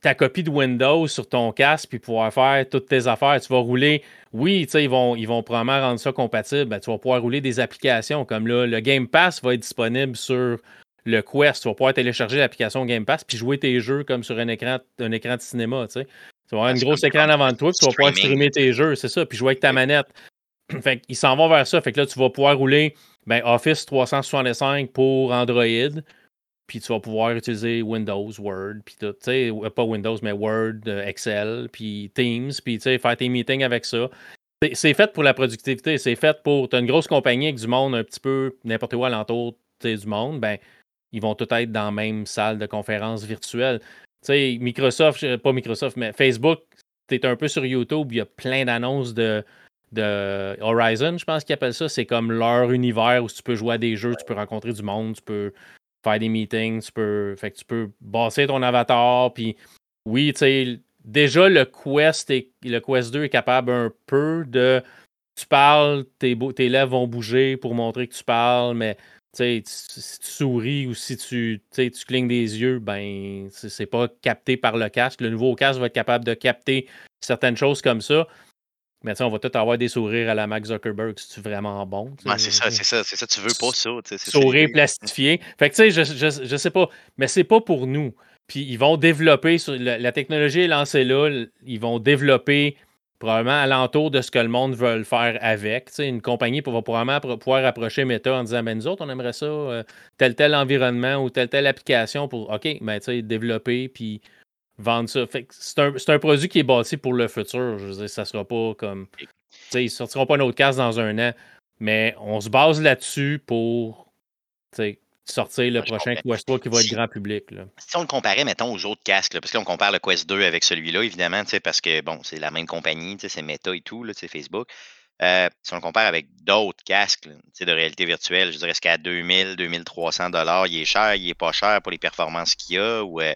[SPEAKER 2] ta copie de Windows sur ton casque puis pouvoir faire toutes tes affaires. Tu vas rouler, oui, ils vont, ils vont probablement rendre ça compatible. Ben, tu vas pouvoir rouler des applications comme là, le Game Pass va être disponible sur le Quest. Tu vas pouvoir télécharger l'application Game Pass puis jouer tes jeux comme sur un écran, un écran de cinéma. Tu tu vas avoir une grosse écran avant toi, puis tu vas pouvoir streamer tes jeux, c'est ça, puis jouer avec ta manette. fait qu'ils s'en vont vers ça. Fait que là, tu vas pouvoir rouler ben, Office 365 pour Android. Puis tu vas pouvoir utiliser Windows, Word, puis tout, tu sais, pas Windows, mais Word, euh, Excel, puis Teams, puis tu sais, faire tes meetings avec ça. C'est fait pour la productivité, c'est fait pour. Tu as une grosse compagnie avec du monde un petit peu n'importe où alentour du monde, ben, ils vont tout être dans la même salle de conférence virtuelle. Tu sais, Microsoft, pas Microsoft, mais Facebook, tu es un peu sur YouTube, il y a plein d'annonces de, de Horizon, je pense qu'ils appellent ça. C'est comme leur univers où tu peux jouer à des jeux, tu peux rencontrer du monde, tu peux faire des meetings, tu peux, fait que tu peux ton avatar. Puis oui, tu sais, déjà le Quest, et, le Quest 2 est capable un peu de tu parles, tes, tes lèvres vont bouger pour montrer que tu parles, mais si tu souris ou si tu, tu clignes des yeux, ben c'est pas capté par le casque. Le nouveau casque va être capable de capter certaines choses comme ça. Mais on va tout avoir des sourires à la Max Zuckerberg si tu es vraiment bon.
[SPEAKER 1] c'est ça, c'est ça, c'est ça, tu veux pas ça.
[SPEAKER 2] Sourire plastifié. Fait que tu sais, je, je, je, sais pas, mais c'est pas pour nous. Puis ils vont développer, la, la, technologie est lancée là, ils vont développer probablement alentour de ce que le monde veut faire avec. une compagnie va probablement pouvoir approcher Meta en disant ben, nous autres, on aimerait ça, euh, tel tel environnement ou telle telle application pour OK, ben, développer puis vendre ça. c'est, un, un, produit qui est bâti pour le futur. Je veux dire, ça sera pas comme. Ils ne sortiront pas notre casse dans un an. Mais on se base là-dessus pour sortir le prochain Quest 3 qui va être grand public.
[SPEAKER 1] Si on le comparait, mettons, aux autres casques, parce qu'on compare le Quest 2 avec celui-là, évidemment, parce que bon, c'est la même compagnie, c'est Meta et tout, c'est Facebook. Euh, si on le compare avec d'autres casques de réalité virtuelle, je dirais qu'à 2000, 2300 dollars, il est cher, il est pas cher pour les performances qu'il y a ou euh,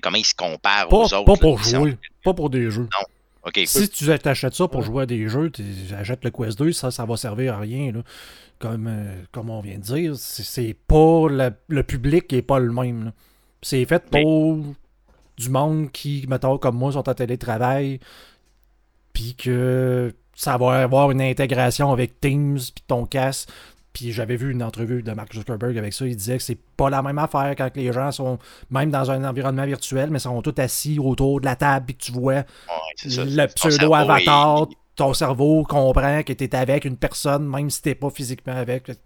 [SPEAKER 1] comment il se compare aux autres.
[SPEAKER 4] Pas pour jouer, pas pour des jeux.
[SPEAKER 1] Non.
[SPEAKER 4] Si tu achètes ça pour jouer à des jeux, tu achètes le Quest 2, ça, ça va servir à rien. Là comme, euh, comme on vient de dire, c'est pas le, public qui est pas le même. C'est fait pour du monde qui, mettons, comme moi, sont en télétravail, puis que ça va avoir une intégration avec Teams, puis ton casque. Puis j'avais vu une entrevue de Mark Zuckerberg avec ça. Il disait que c'est pas la même affaire quand les gens sont même dans un environnement virtuel, mais sont tous assis autour de la table, puis tu vois le pseudo-avatar ton cerveau comprend que tu es avec une personne, même si tu pas physiquement avec.
[SPEAKER 1] Ouais,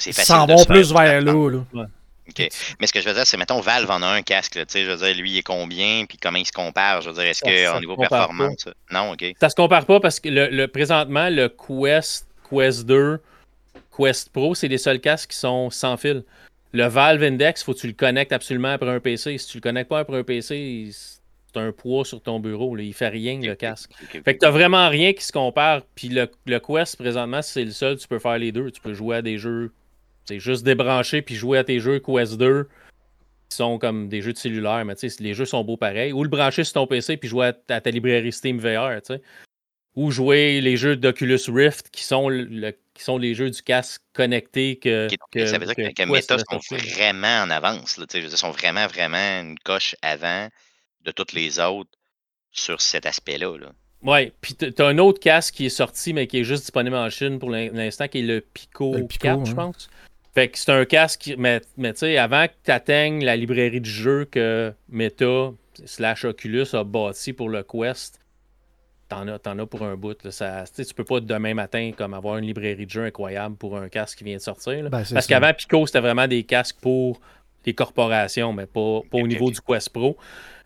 [SPEAKER 1] c'est facile.
[SPEAKER 4] vont plus vers là. là.
[SPEAKER 1] OK. Mais ce que je veux dire, c'est, mettons, Valve en a un casque. Là, je veux dire, lui, il est combien, puis comment il se compare? Je veux dire, est-ce qu'au niveau performance... Non, OK.
[SPEAKER 2] Ça se compare pas parce que le, présentement, le Quest, Quest 2, Quest Pro, c'est les seuls casques qui sont sans fil. Le Valve Index, faut que tu le connectes absolument après un PC. Si tu le connectes pas après un PC, un poids sur ton bureau. Là. Il fait rien, le casque. Fait que t'as vraiment rien qui se compare. Puis le, Quest, présentement, c'est le seul, tu peux faire les deux. Tu peux jouer à des jeux. C'est juste débrancher puis jouer à tes jeux Quest 2 qui sont comme des jeux de cellulaire, mais tu sais, les jeux sont beaux pareils. Ou le brancher sur ton PC puis jouer à, ta librairie Steam VR, tu sais. Ou jouer les jeux d'Oculus Rift qui sont, qui sont les jeux du casque connecté que.
[SPEAKER 1] ça veut dire que, que Meta sont vraiment en avance. Là, ils sont vraiment, vraiment une coche avant de toutes les autres sur cet aspect-là. Là.
[SPEAKER 2] Ouais, puis t'as un autre casque qui est sorti, mais qui est juste disponible en Chine pour l'instant, qui est le Pico, 4, je pense. Fait que c'est un casque, mais, mais tu sais, avant que tu atteignes la librairie de jeux que Meta slash Oculus a bâti pour le Quest, t'en as, as pour un bout. Là. Ça, tu peux pas demain matin comme avoir une librairie de jeux incroyable pour un casque qui vient de sortir. Ben, Parce qu'avant, Pico, c'était vraiment des casques pour les corporations, mais pas, pas au niveau du Quest Pro.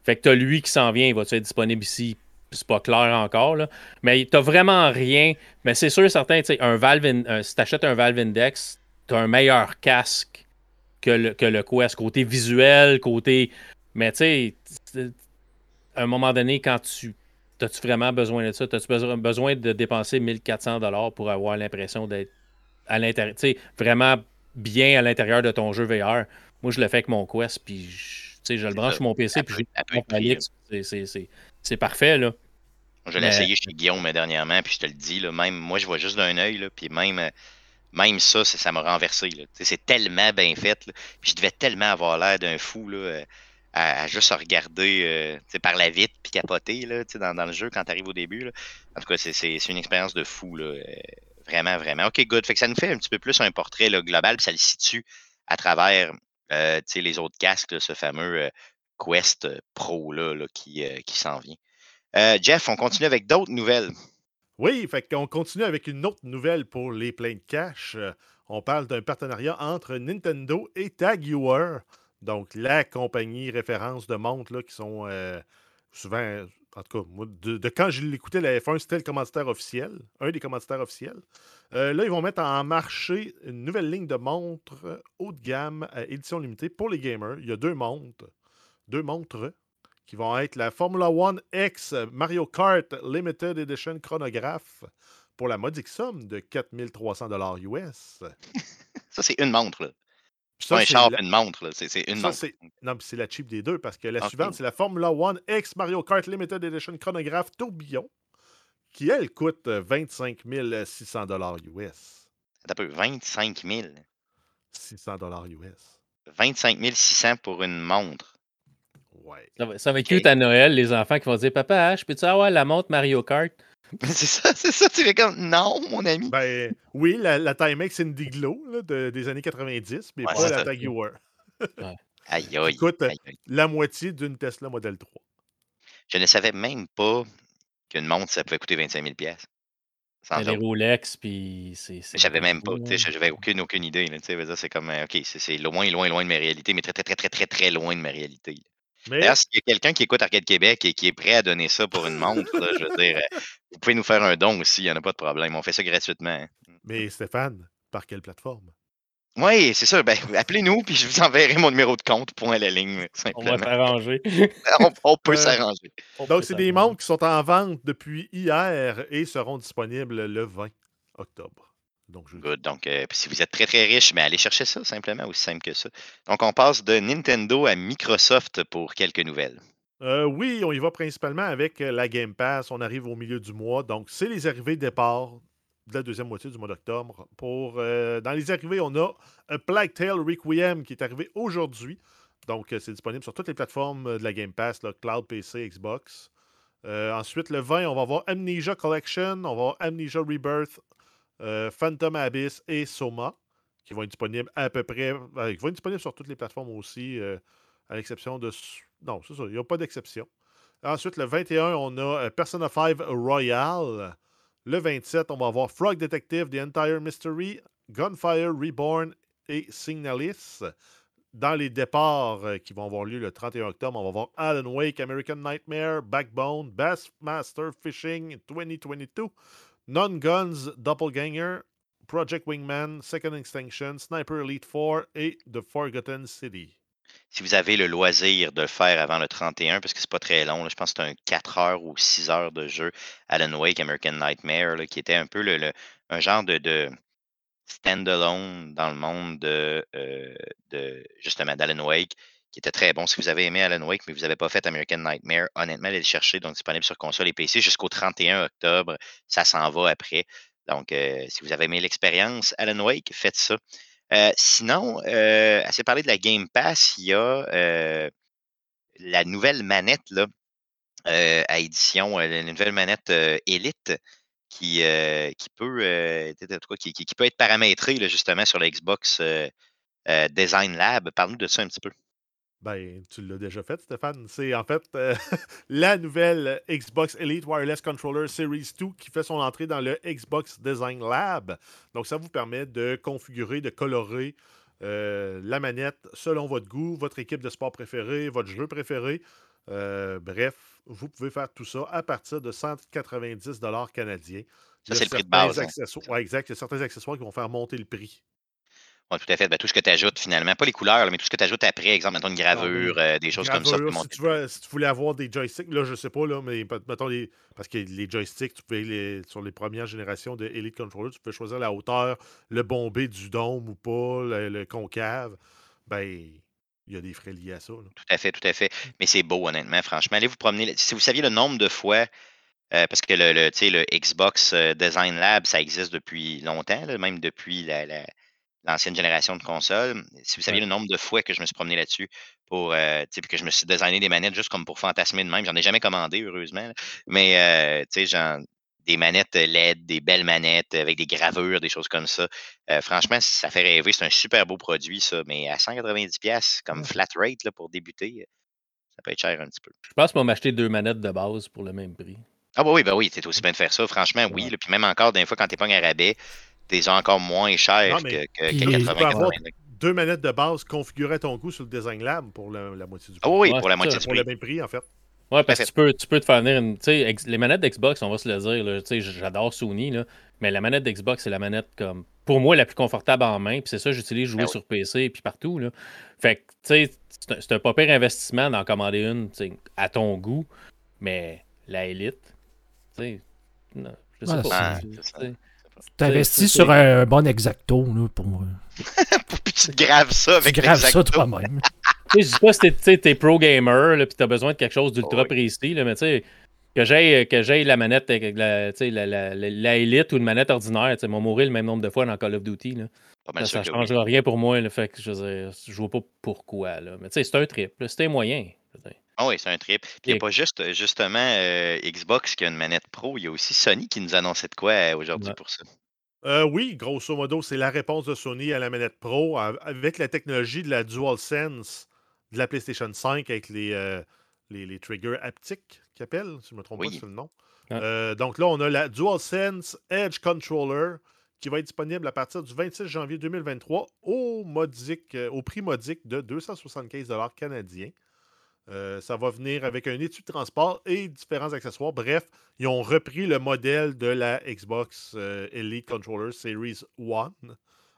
[SPEAKER 2] Fait que t'as lui qui s'en vient, il va être disponible ici? C'est pas clair encore, là. Mais t'as vraiment rien. Mais c'est sûr, certain, tu sais, un Valve, un, si t'achètes un Valve Index, t'as un meilleur casque que le, que le Quest, côté visuel, côté. Mais tu sais, à un moment donné, quand tu. As-tu vraiment besoin de ça? As-tu besoin de dépenser 1400$ pour avoir l'impression d'être à l'intérieur, tu sais, vraiment bien à l'intérieur de ton jeu VR? Moi, je le fais avec mon Quest, puis je le branche sur mon PC, puis c'est parfait, là.
[SPEAKER 1] Je l'ai essayé chez Guillaume dernièrement, puis je te le dis, là, même moi, je vois juste d'un œil, puis même, euh, même ça, ça m'a renversé. C'est tellement bien fait. puis je devais tellement avoir l'air d'un fou là, euh, à, juste regarder euh, par la vitre puis capoter là, dans, dans le jeu quand tu arrives au début. Là. En tout cas, c'est une expérience de fou. Là, vraiment, vraiment. OK, good. Fait que ça nous fait un petit peu plus un portrait global, puis ça le situe à travers euh, les autres casques, ce fameux euh, Quest euh, Pro là, qui, s'en vient. Jeff, on continue avec d'autres nouvelles.
[SPEAKER 3] Oui, fait qu'on continue avec une autre nouvelle pour les pleins de cash. On parle d'un partenariat entre Nintendo et Tag donc la compagnie référence de montres là, qui sont souvent en tout cas, de, quand je l'écoutais, la F1, c'était le commanditaire officiel, un des commanditaires officiels. Euh, là, ils vont mettre en marché une nouvelle ligne de montres haut de gamme à édition limitée pour les gamers. Il y a deux montres, deux montres qui vont être la Formula One X Mario Kart Limited Edition chronographe pour la modique somme de 4300 US.
[SPEAKER 1] Ça, c'est une montre. C'est un char une montre, c'est une montre.
[SPEAKER 3] Non, mais c'est la cheap des deux parce que la suivante, c'est la Formula One X Mario Kart Limited Edition chronographe tourbillon qui, elle, coûte 25 600 US.
[SPEAKER 1] un peu, 25 000.
[SPEAKER 3] 600 US.
[SPEAKER 1] 25 600 pour une montre.
[SPEAKER 3] Ouais.
[SPEAKER 2] Ça va, ça va être cute à Noël, les enfants qui vont dire Papa, je peux-tu avoir la montre Mario Kart
[SPEAKER 1] C'est ça, c'est ça. Tu fais comme non, mon ami.
[SPEAKER 3] Ben oui, la, la Timex Indiglo là, de, des années 90, mais
[SPEAKER 1] Ouais,
[SPEAKER 3] pas la
[SPEAKER 1] ça.
[SPEAKER 3] Jaguar.
[SPEAKER 1] Aïe, aïe.
[SPEAKER 3] Écoute,
[SPEAKER 1] aïe, aïe.
[SPEAKER 3] la moitié d'une Tesla Model 3.
[SPEAKER 1] Je ne savais même pas qu'une montre, ça pouvait coûter 25 000 pièces. Sans
[SPEAKER 2] Les. Rolex, puis c'est.
[SPEAKER 1] J'avais même pas, tu sais,
[SPEAKER 2] hein.
[SPEAKER 1] j'avais aucune, aucune idée. C'est comme, euh, OK, c'est c'est loin, loin, loin de ma réalité, mais très, très, très, très, très, très loin de ma réalité.
[SPEAKER 3] Mais
[SPEAKER 1] D'ailleurs, s'il y a quelqu'un qui écoute Arcade Québec et qui est prêt à donner ça pour une montre, là, je veux dire, euh, vous pouvez nous faire un don aussi, il n'y en a pas de problème. On fait ça gratuitement. hein.
[SPEAKER 3] Mais Stéphane, par quelle plateforme?
[SPEAKER 1] Oui, c'est ça. Ben, appelez-nous, puis je vous enverrai mon numéro de compte, point la ligne,
[SPEAKER 2] On va
[SPEAKER 1] simplement.
[SPEAKER 2] s'arranger.
[SPEAKER 1] On, on peut
[SPEAKER 3] Euh,
[SPEAKER 1] s'arranger.
[SPEAKER 3] Donc, c'est des montres qui sont en vente depuis hier et seront disponibles le 20 octobre. Donc, je...
[SPEAKER 1] Good. Donc, euh, si vous êtes très, très riche, mais allez chercher ça, simplement, aussi simple que ça. Donc, on passe de Nintendo à Microsoft pour quelques nouvelles.
[SPEAKER 3] Euh, oui, on y va principalement avec euh, la Game Pass. On arrive au milieu du mois. Donc, c'est les arrivées départ de la deuxième moitié du mois d'octobre. Pour, euh, dans les arrivées, on a A Plague Tale Requiem qui est arrivé aujourd'hui. Donc, c'est disponible sur toutes les plateformes de la Game Pass, là, Cloud, PC, Xbox. Ensuite, le 20, on va avoir Amnesia Collection, on va avoir Amnesia Rebirth, euh, Phantom Abyss et Soma, qui vont être disponibles à peu près, être disponibles sur toutes les plateformes aussi, euh, à l'exception de... Non, c'est ça, il n'y a pas d'exception. Ensuite, le 21, on a euh, Persona 5 Royal. Le 27, on va avoir Frog Detective, The Entire Mystery, Gunfire Reborn et Signalis. Dans les départs qui vont avoir lieu le 31 octobre, on va voir Alan Wake, American Nightmare, Backbone, Bassmaster Fishing 2022, Non-Guns Doppelganger, Project Wingman, Second Extinction, Sniper Elite 4 et The Forgotten City.
[SPEAKER 1] Si vous avez le loisir de le faire avant le 31, parce que c'est pas très long, je pense que c'est un 4 heures ou 6 heures de jeu Alan Wake, American Nightmare, qui était un peu le, un genre de, de stand-alone dans le monde de, euh, de justement d'Alan Wake, qui était très bon. Si vous avez aimé Alan Wake, mais vous n'avez pas fait American Nightmare, honnêtement, allez le chercher, donc disponible sur console et PC jusqu'au 31 octobre. Ça s'en va après. Donc, euh, si vous avez aimé l'expérience Alan Wake, faites ça. Euh, sinon, euh, assez parlé de la Game Pass, il y a euh, la nouvelle manette là, à édition, la nouvelle manette Elite qui, qui peut qui, peut être paramétrée justement sur la Xbox Design Lab. Parle-nous de ça un petit peu.
[SPEAKER 3] Ben, tu l'as déjà fait, Stéphane. C'est en fait euh, la nouvelle Xbox Elite Wireless Controller Series 2 qui fait son entrée dans le Xbox Design Lab. Donc, ça vous permet de configurer, de colorer euh, la manette selon votre goût, votre équipe de sport préférée, votre jeu préféré. Euh, bref, vous pouvez faire tout ça à partir de 190 canadiens.
[SPEAKER 1] Ça, c'est le prix de
[SPEAKER 3] certains
[SPEAKER 1] base, hein.
[SPEAKER 3] ouais, exact. Il y a certains accessoires qui vont faire monter le prix.
[SPEAKER 1] Oui, tout à fait. Ben, tout ce que tu ajoutes finalement, pas les couleurs, là, mais tout ce que tu ajoutes après, exemple, mettons une gravure, euh, des choses comme ça.
[SPEAKER 3] Si, tu veux- si tu voulais avoir des joysticks, là, je sais pas, là, mais mettons les. Parce que les joysticks, tu pouvais les, sur les premières générations de Elite Controller, tu pouvais choisir la hauteur, le bombé du dôme ou pas, le, le concave. Ben, il y a des frais liés à ça. là.
[SPEAKER 1] Tout à fait, tout à fait. Mais c'est beau, honnêtement, franchement. Allez vous promener. Si vous saviez le nombre de fois, euh, parce que le, le, le Xbox euh, Design Lab, ça existe depuis longtemps, là, même depuis la- la- l'ancienne génération de consoles. Si vous saviez le nombre de fois que je me suis promené là-dessus pour euh, que je me suis designé des manettes juste comme pour fantasmer de même. J'en ai jamais commandé, heureusement. là. Mais euh, genre des manettes LED, des belles manettes avec des gravures, des choses comme ça. Euh, franchement, ça fait rêver. C'est un super beau produit, ça. Mais à 190$ comme flat rate là, pour débuter, ça peut être cher un petit peu.
[SPEAKER 2] Je pense qu'on va m'acheter deux manettes de base pour le même prix.
[SPEAKER 1] Ah bah oui, bah oui, c'est aussi bien de faire ça. Franchement, oui. Là. Puis même encore, des fois, quand t'es pas en rabais, t'es encore moins cher
[SPEAKER 3] Non,
[SPEAKER 1] que, que, que
[SPEAKER 4] tu peux
[SPEAKER 1] 80
[SPEAKER 3] avoir
[SPEAKER 1] 90.
[SPEAKER 3] Deux manettes de base configurées à ton goût sur le Design Lab pour la moitié du
[SPEAKER 1] Ah
[SPEAKER 3] prix.
[SPEAKER 1] oui,
[SPEAKER 2] Ouais,
[SPEAKER 1] pour la moitié du
[SPEAKER 3] Pour
[SPEAKER 1] prix.
[SPEAKER 3] le même prix, en fait.
[SPEAKER 2] Ouais, parce que tu peux, tu peux te faire venir une. Tu sais, ex- les manettes d'Xbox, on va se le dire, là, tu sais, j'adore Sony, là, mais la manette d'Xbox, c'est la manette comme. Pour moi, la plus confortable en main, puis c'est ça, j'utilise jouer
[SPEAKER 1] Ben oui.
[SPEAKER 2] sur PC et puis partout. Là. Fait que, tu sais, c'est un- pas pire investissement d'en commander une, tu sais, à ton goût, mais la Elite, tu sais, non, je sais
[SPEAKER 4] Ouais,
[SPEAKER 2] pas.
[SPEAKER 4] T'investis sur un bon exacto là, pour moi.
[SPEAKER 1] Puis tu te graves ça avec
[SPEAKER 4] Tu graves ça toi-même.
[SPEAKER 2] Tu sais, je dis pas si t'es- t'es pro gamer, là, puis t'as besoin de quelque chose d'ultra
[SPEAKER 1] Oh oui.
[SPEAKER 2] précis, là, mais tu sais, que j'ai que j'ai la manette, la, la, la, la, Elite ou une manette ordinaire, tu m'ont mourir le même nombre de fois dans Call of Duty. Là. ça ne changera rien pour moi. le fait que je ne vois pas pourquoi. Là. Mais tu sais, c'est un trip. C'était moyen.
[SPEAKER 1] Ah oui, c'est un trip. Puis il n'y a pas juste justement euh, Xbox qui a une manette pro, il y a aussi Sony qui nous annonçait de quoi euh, aujourd'hui pour ça.
[SPEAKER 3] Euh, oui, grosso modo, c'est la réponse de Sony à la manette Pro avec la technologie de la DualSense de la PlayStation 5 avec les, les, triggers haptiques qu'ils appellent, si je ne me trompe pas, c'est le nom. donc là, on a la DualSense Edge Controller qui va être disponible à partir du 26 janvier 2023 au, modique, au prix modique de 275 canadiens. Euh, ça va venir avec un étui de transport et différents accessoires. Bref, ils ont repris le modèle de la Xbox euh, Elite Controller Series 1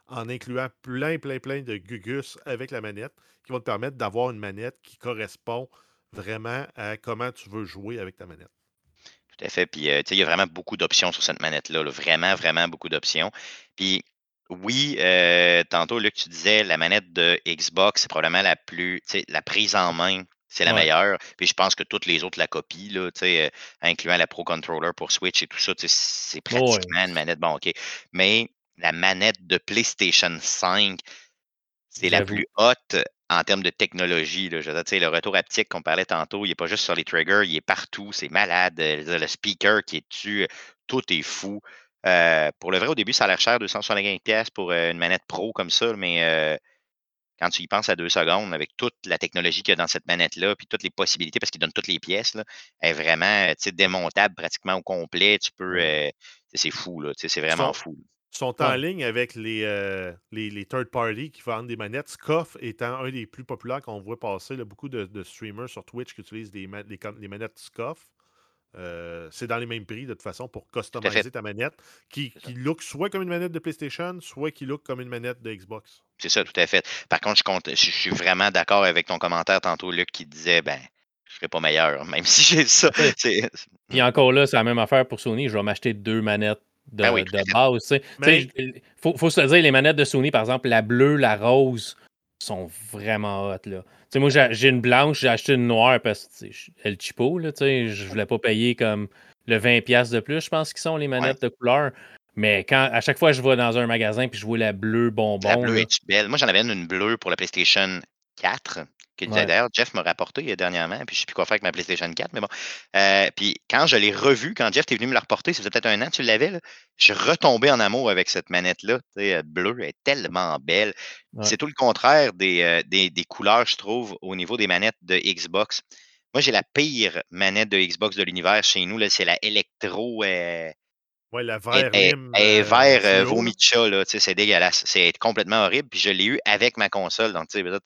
[SPEAKER 3] en incluant plein, plein, plein de gugus avec la manette qui vont te permettre d'avoir une manette qui correspond vraiment à comment tu veux jouer avec ta manette.
[SPEAKER 1] Tout à fait. Puis, euh, il y a vraiment beaucoup d'options sur cette manette-là. Vraiment, vraiment beaucoup d'options. Puis, oui, tantôt, Luc, tu disais la manette de Xbox, c'est probablement la plus, la prise en main c'est la meilleure. Puis je pense que toutes les autres la copient, là, euh, incluant la Pro Controller pour Switch et tout ça. C'est pratiquement une manette. Bon, OK. Mais la manette de PlayStation 5, c'est la plus haute en termes de technologie. Là. Je veux dire, le retour haptique qu'on parlait tantôt, il n'est pas juste sur les triggers, il est partout. C'est malade. Le speaker qui est dessus, tout est fou. Euh, pour le vrai, au début, ça a l'air cher, 275$ pour euh, une manette pro comme ça, mais quand tu y penses à deux secondes, avec toute la technologie qu'il y a dans cette manette-là, puis toutes les possibilités, parce qu'il donne toutes les pièces, là, est vraiment démontable pratiquement au complet. Tu peux. Euh, c'est fou, là. C'est vraiment fou.
[SPEAKER 3] Ils sont en ligne avec euh, les, les, third party qui vendent des manettes. Scoff étant un des plus populaires qu'on voit passer. beaucoup de, streamers sur Twitch qui utilisent des, les, manettes Scoff. Euh, c'est dans les mêmes prix de toute façon pour customiser ta manette qui, qui look soit comme une manette de PlayStation, soit qui look comme une manette de Xbox.
[SPEAKER 1] C'est ça, tout à fait. Par contre, je, je, suis vraiment d'accord avec ton commentaire tantôt, Luc, qui disait ben, je serais pas meilleur, même si j'ai ça.
[SPEAKER 2] Puis encore là, c'est la même affaire pour Sony. Je vais m'acheter deux manettes de, ben de base. Il faut, faut, se dire, les manettes de Sony, par exemple, la bleue, la rose, sont vraiment hot. Là. Moi, j'ai une blanche, j'ai acheté une noire parce que elle cheapo. Là, je voulais pas payer comme le 20$ de plus, je pense qu'ils sont les manettes de couleur. Mais quand à chaque fois je vais dans un magasin puis je vois la bleue bonbon. La
[SPEAKER 1] bleue est belle. Moi, j'en avais une, bleue pour la PlayStation 4. Que d'ailleurs, Jeff m'a rapporté dernièrement, puis je ne sais plus quoi faire avec ma PlayStation 4, mais bon. Euh, puis quand je l'ai revue, quand Jeff est venu me la reporter, ça faisait peut-être un an, tu l'avais, je suis retombé en amour avec cette manette-là. Bleue, elle est tellement belle. C'est tout le contraire euh, des, des, couleurs, je trouve, au niveau des manettes de Xbox. Moi, j'ai la pire manette de Xbox de l'univers chez nous, c'est la Electro. Euh,
[SPEAKER 3] Ouais, la vert
[SPEAKER 1] et, et, vert euh, vomi de chat, là, c'est dégueulasse. C'est complètement horrible. Puis je l'ai eu avec ma console. Donc, tu sais,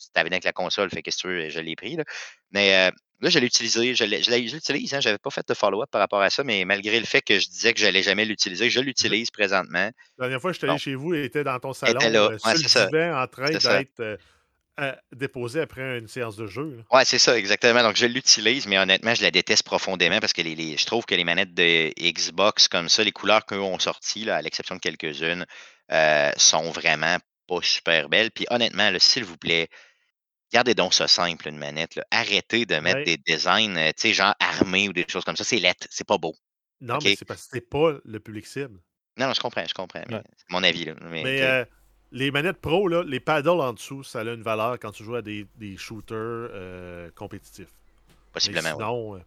[SPEAKER 1] tu avais avec la console, fait que tu veux, je l'ai pris. Là. Mais euh, là, je l'ai utilisé. Je l'utilise. Hein, je n'avais pas fait de follow-up par rapport à ça, mais malgré le fait que je disais que je n'allais jamais l'utiliser, je l'utilise présentement.
[SPEAKER 3] La dernière fois que je suis allé chez vous, il était dans ton salon, était là. Euh, sur le en train d'être déposer après une séance de jeu.
[SPEAKER 1] Oui, c'est ça, exactement. Donc, je l'utilise, mais honnêtement, je la déteste profondément parce que les, je trouve que les manettes de Xbox comme ça, les couleurs qu'eux ont sorties, à l'exception de quelques-unes, euh, sont vraiment pas super belles. Puis honnêtement, s'il vous plaît, gardez donc ça simple, une manette. Arrêtez de mettre des designs, euh, tu sais, genre armés ou des choses comme ça. C'est lettre, c'est pas beau.
[SPEAKER 3] Non, mais c'est parce que c'est pas le public cible.
[SPEAKER 1] Non, non, je comprends, je comprends. C'est mon avis. Là.
[SPEAKER 3] Mais, les manettes pro, là, les paddles en dessous, ça a une valeur quand tu joues à des, des shooters euh, compétitifs.
[SPEAKER 1] Possiblement,
[SPEAKER 3] sinon, euh,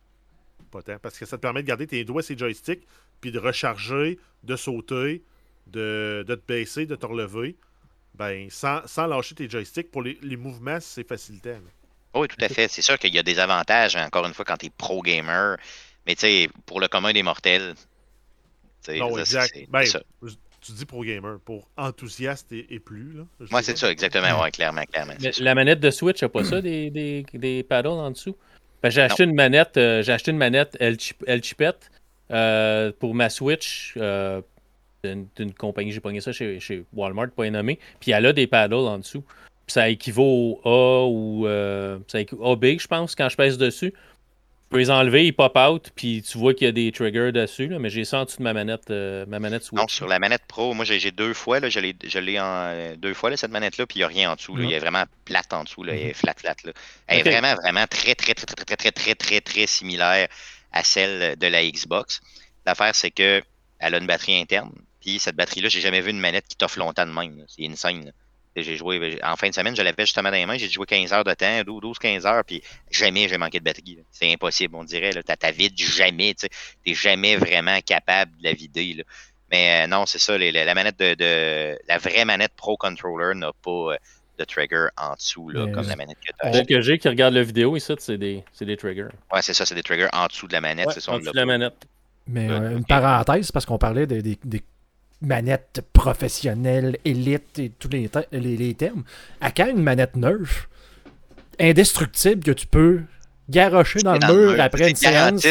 [SPEAKER 3] pas tant. Parce que ça te permet de garder tes doigts et joysticks, puis de recharger, de sauter, de, de te baisser, de te relever. Ben, sans, sans lâcher tes joysticks, pour les, les mouvements, c'est facilitant.
[SPEAKER 1] Oui, tout à fait. C'est sûr qu'il y a des avantages, encore une fois, quand tu es pro gamer. Mais tu sais, pour le commun des mortels,
[SPEAKER 3] non, exact. Ben, tu dis pro gamer, pour enthousiaste et, plus.
[SPEAKER 1] Moi, c'est ça, exactement. Ouais, clairement, clairement.
[SPEAKER 2] la manette de Switch n'a pas ça, des, des, des paddles en dessous? Ben, j'ai acheté une manette, euh, j'ai acheté une manette El, Chipette euh, pour ma Switch euh, d'une compagnie, j'ai pogné ça chez, chez Walmart, pas nommé. Puis elle a des paddles en dessous. ça équivaut au A ou ça équivaut au B, je pense, quand je pèse dessus peux les enlever, ils pop out, puis tu vois qu'il y a des triggers dessus, là, mais j'ai ça en dessous de ma manette, euh, ma manette Switch.
[SPEAKER 1] Non, sur la manette Pro, moi j'ai deux fois, là, je l'ai en euh, deux fois là, cette manette-là, puis il n'y a rien en dessous. Là, Il est vraiment plate en dessous, là, elle est flat flat. Là. Elle est vraiment, vraiment très, très, très, très, très, très, très, très, très similaire à celle de la Xbox. L'affaire, c'est que elle a une batterie interne. Puis cette batterie-là, j'ai jamais vu une manette qui t'offre longtemps de même. C'est insane. J'ai joué ben, en fin de semaine, je l'avais justement dans les mains, j'ai joué 15 heures de temps, 12-15 heures, puis jamais j'ai manqué de batterie. C'est impossible, on dirait. Tu ta vide jamais, tu n'es jamais vraiment capable de la vider. Là. Mais euh, non, c'est ça, la manette de, la vraie manette Pro Controller n'a pas euh, de trigger en dessous, là, comme la manette que tu
[SPEAKER 2] as. que j'ai qui regarde la vidéo ici, c'est des, des triggers.
[SPEAKER 1] Ouais, c'est ça, c'est des triggers en dessous de la manette.
[SPEAKER 2] Ouais, en dessous de la manette.
[SPEAKER 4] Mais euh, une parenthèse, parce qu'on parlait des, des, manettes professionnelles, élites et tous les, les, termes. À quand une manette neuve, indestructible, que tu peux garrocher dans le mur après une séance,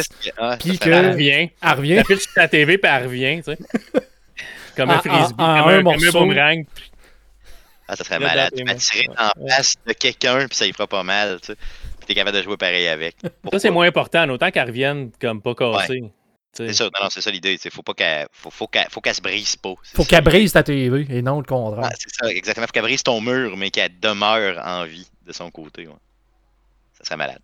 [SPEAKER 4] puis que
[SPEAKER 2] elle revient. Elle revient? Elle sur ta TV, puis elle revient, tu sais. comme un frisbee, comme, un, comme un boomerang.
[SPEAKER 1] Ah, ça serait malade. Tu vas tirer en face de quelqu'un, puis ça y fera pas mal, tu sais. Puis t'es capable de jouer pareil avec.
[SPEAKER 2] Ça, c'est moins important, autant qu'elle revienne comme pas cassée.
[SPEAKER 1] C'est ça, non, c'est ça l'idée. Faut pas qu'elle faut, faut qu'elle faut qu'elle se brise pas.
[SPEAKER 4] Faut qu'elle brise ta TV et non le contraire.
[SPEAKER 1] c'est ça, exactement. Faut qu'elle brise ton mur, mais qu'elle demeure en vie de son côté. Ça serait malade.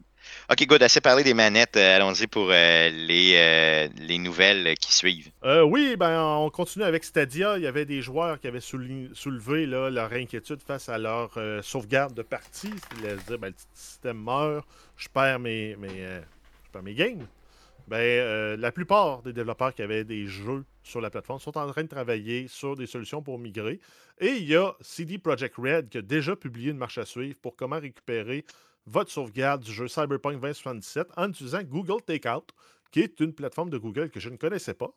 [SPEAKER 1] OK, good. Assez parlé des manettes. Euh, allons-y pour euh, les, euh, les nouvelles qui suivent.
[SPEAKER 3] oui, ben on continue avec Stadia. Il y avait des joueurs qui avaient soulevé là, leur inquiétude face à leur sauvegarde de partie. Ils se dire ben, le système meurt, je perds mes, mes, je perds mes games ben, euh, la plupart des développeurs qui avaient des jeux sur la plateforme sont en train de travailler sur des solutions pour migrer. Et il y a CD Projekt Red qui a déjà publié une marche à suivre pour comment récupérer votre sauvegarde du jeu Cyberpunk 2077 en utilisant Google Takeout, qui est une plateforme de Google que je ne connaissais pas.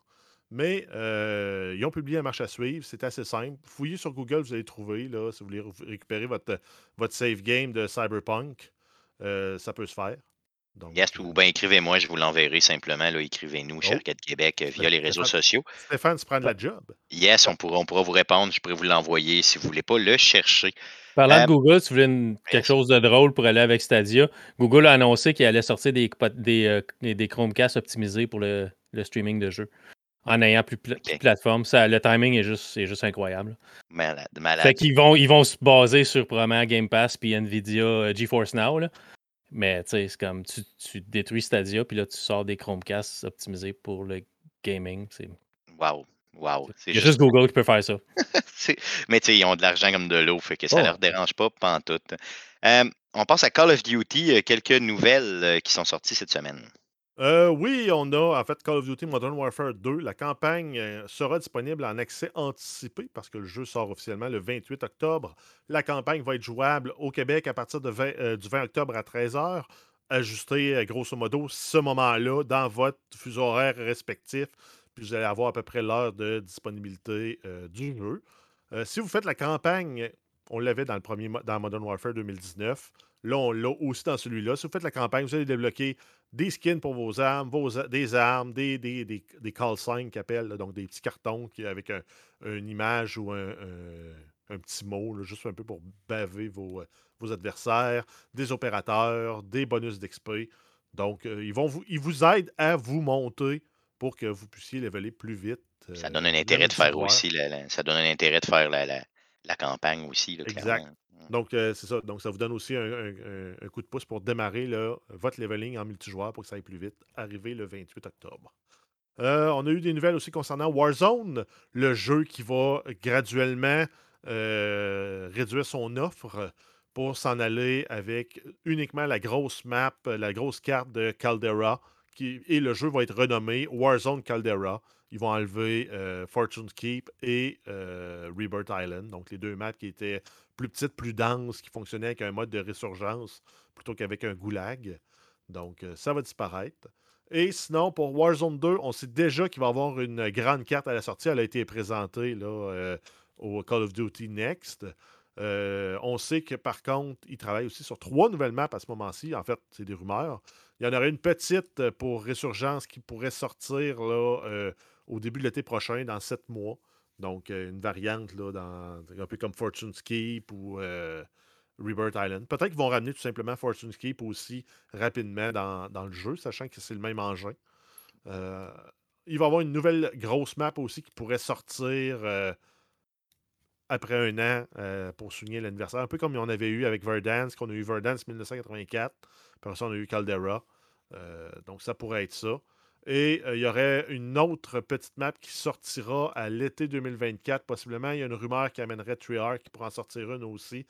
[SPEAKER 3] Mais euh, ils ont publié une marche à suivre. C'est assez simple. Fouillez sur Google, vous allez trouver. Là, si vous voulez récupérer votre, votre save game de Cyberpunk, euh, ça peut se faire.
[SPEAKER 1] Donc, yes, ou bien écrivez-moi, je vous l'enverrai simplement. Écrivez-nous chez oh. Québec euh, via les réseaux sociaux.
[SPEAKER 3] Stéphane, tu prends la job.
[SPEAKER 1] Yes, on pourra, on pourra vous répondre. Je pourrais vous l'envoyer si vous ne voulez pas le chercher.
[SPEAKER 2] Parlant de euh, Google, si vous voulez quelque chose de drôle pour aller avec Stadia, Google a annoncé qu'il allait sortir des, des, euh, des Chromecast optimisés pour le, le, streaming de jeux. En ayant plus, de plateforme. Ça, le timing est juste, est juste incroyable.
[SPEAKER 1] Malade, malade.
[SPEAKER 2] Fait qu'ils vont, ils vont se baser sur probablement Game Pass puis Nvidia GeForce Now. Là. Mais tu sais, c'est comme tu, tu, détruis Stadia, puis là, tu sors des Chromecast optimisés pour le gaming.
[SPEAKER 1] Wow. Wow.
[SPEAKER 2] Il y a juste Google qui peut faire ça.
[SPEAKER 1] mais tu sais, ils ont de l'argent comme de l'eau, fait que ça ne oh. leur dérange pas, pas en tout. Euh, on passe à Call of Duty, euh, quelques nouvelles euh, qui sont sorties cette semaine.
[SPEAKER 3] Euh, oui, on a en fait Call of Duty Modern Warfare 2. La campagne euh, sera disponible en accès anticipé parce que le jeu sort officiellement le 28 octobre. La campagne va être jouable au Québec à partir euh, du 20 octobre à 13h. Ajustez grosso modo ce moment-là dans votre fuseau horaire respectif. Puis vous allez avoir à peu près l'heure de disponibilité du jeu. si vous faites la campagne, on l'avait dans le premier dans Modern Warfare 2019. Là, on l'a aussi dans celui-là. Si vous faites la campagne, vous allez débloquer des skins pour vos armes, des armes, des, des, des, des call signs qu'ils appellent, donc des petits cartons qui, avec une image ou un, petit mot, juste un peu pour baver vos, vos, adversaires, des opérateurs, des bonus d'XP. Donc, euh, ils, vont vous, ils vous aident à vous monter pour que vous puissiez leveler plus vite.
[SPEAKER 1] ça donne un intérêt de faire aussi, ça donne un intérêt de faire la, la, campagne aussi.
[SPEAKER 3] exact. Donc, euh, c'est ça. Donc, ça vous donne aussi un, coup de pouce pour démarrer votre leveling en multijoueur pour que ça aille plus vite. Arrivé le 28 octobre. Euh, on a eu des nouvelles aussi concernant Warzone, le jeu qui va graduellement euh, réduire son offre pour s'en aller avec uniquement la grosse map, la grosse carte de Caldera. Et le jeu va être renommé Warzone Caldera. Ils vont enlever Fortune's Keep et Rebirth Island, donc les deux maps qui étaient plus petite, plus dense, qui fonctionnait avec un mode de résurgence plutôt qu'avec un goulag. Donc, euh, ça va disparaître. Et sinon, pour Warzone 2, on sait déjà qu'il va y avoir une grande carte à la sortie. Elle a été présentée là, euh, au Call of Duty Next. Euh, on sait que par contre, il travaille aussi sur trois nouvelles maps à ce moment-ci. En fait, c'est des rumeurs. Il y en aurait une petite pour Résurgence qui pourrait sortir là, au début de l'été prochain, dans sept mois. Donc, euh, une variante, là, dans, un peu comme Fortune's Keep ou euh, Rebirth Island. Peut-être qu'ils vont ramener tout simplement Fortune's Keep aussi rapidement dans, le jeu, sachant que c'est le même engin. Euh, il va y avoir une nouvelle grosse map aussi qui pourrait sortir après un an pour souligner l'anniversaire. Un peu comme on avait eu avec Verdance, qu'on a eu Verdance 1984, puis ça, on a eu Caldera. donc, ça pourrait être ça. Et il y aurait une autre petite map qui sortira à l'été 2024, possiblement. Il y a une rumeur qui amènerait Treyarch pour en sortir une aussi,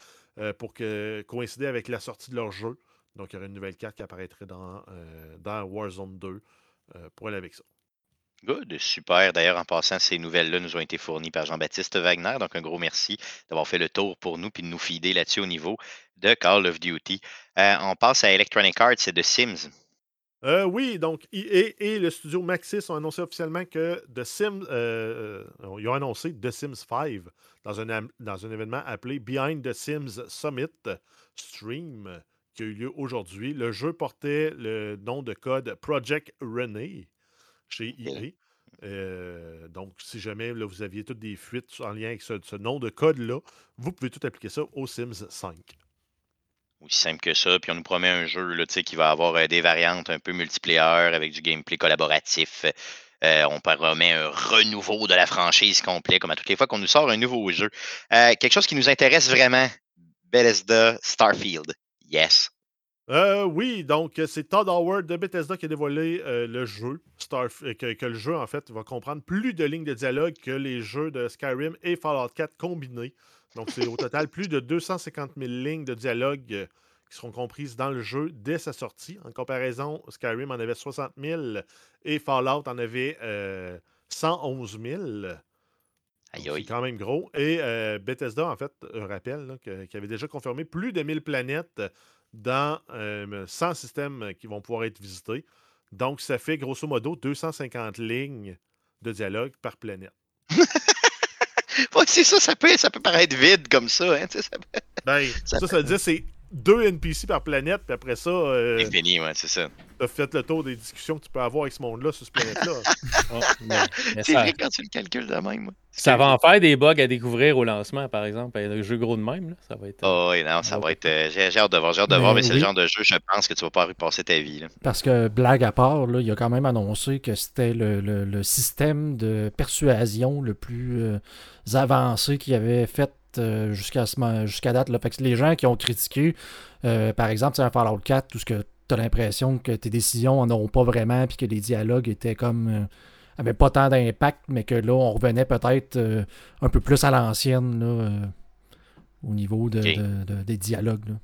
[SPEAKER 3] pour que, coïncider avec la sortie de leur jeu. Donc, il y aurait une nouvelle carte qui apparaîtrait dans, dans Warzone 2 pour aller avec ça.
[SPEAKER 1] Good, super. D'ailleurs, en passant, ces nouvelles-là nous ont été fournies par Jean-Baptiste Wagner. Donc, un gros merci d'avoir fait le tour pour nous et de nous fider là-dessus au niveau de Call of Duty. Euh, on passe à Electronic Arts et The Sims.
[SPEAKER 3] Euh, oui, donc EA et le studio Maxis ont annoncé officiellement que The Sims, euh, ils ont annoncé The Sims 5 dans un, dans un événement appelé Behind the Sims Summit Stream qui a eu lieu aujourd'hui. Le jeu portait le nom de code Project René chez EA. Euh, donc, si jamais là, vous aviez toutes des fuites en lien avec ce, nom de code-là, vous pouvez tout appliquer ça au Sims 5.
[SPEAKER 1] Aussi simple que ça. Puis on nous promet un jeu qui va avoir euh, des variantes un peu multiplayer avec du gameplay collaboratif. Euh, on promet un renouveau de la franchise complet, comme à toutes les fois qu'on nous sort un nouveau jeu. quelque chose qui nous intéresse vraiment, Bethesda Starfield. Yes.
[SPEAKER 3] Euh, oui, donc euh, c'est Todd Howard de Bethesda qui a dévoilé euh, le jeu, que, le jeu en fait va comprendre plus de lignes de dialogue que les jeux de Skyrim et Fallout 4 combinés. Donc c'est au total plus de 250 000 lignes de dialogue qui seront comprises dans le jeu dès sa sortie. En comparaison, Skyrim en avait 60 000 et Fallout en avait 111 000. C'est quand même gros. Et Bethesda, en fait, un rappel, qui avait déjà confirmé plus de 1000 planètes dans 100 euh, systèmes qui vont pouvoir être visités. Donc, ça fait grosso modo 250 lignes de dialogue par planète.
[SPEAKER 1] c'est ça, ça peut, ça peut paraître vide comme ça. Hein, ça,
[SPEAKER 3] ben, ça, ça, veut dire c'est deux NPC par planète, puis après ça. Euh,
[SPEAKER 1] c'est fini, ouais, c'est ça.
[SPEAKER 3] Tu as fait le tour des discussions que tu peux avoir avec ce monde-là sur ce planète-là.
[SPEAKER 1] Oh, c'est vrai quand tu le calcules de même.
[SPEAKER 2] Ça va en faire des bugs à découvrir au lancement, par exemple. Le jeu gros de même, là, ça va être.
[SPEAKER 1] Oh, oui, non, ça va être. Euh, j'ai hâte de voir, j'ai hâte de voir, mais c'est le genre de jeu, je pense, que tu vas pas repasser ta vie. Là.
[SPEAKER 4] Parce que, blague à part, là, il a quand même annoncé que c'était le, le, système de persuasion le plus euh, avancé qu'il avait fait euh, jusqu'à jusqu'à date. Là. Fait que les gens qui ont critiqué, euh, par exemple, un Fallout 4, tout ce que tu as l'impression que tes décisions n'en ont pas vraiment, puis que les dialogues étaient comme. Euh, avaient pas tant d'impact, mais que là, on revenait peut-être un peu plus à l'ancienne au niveau de, des dialogues.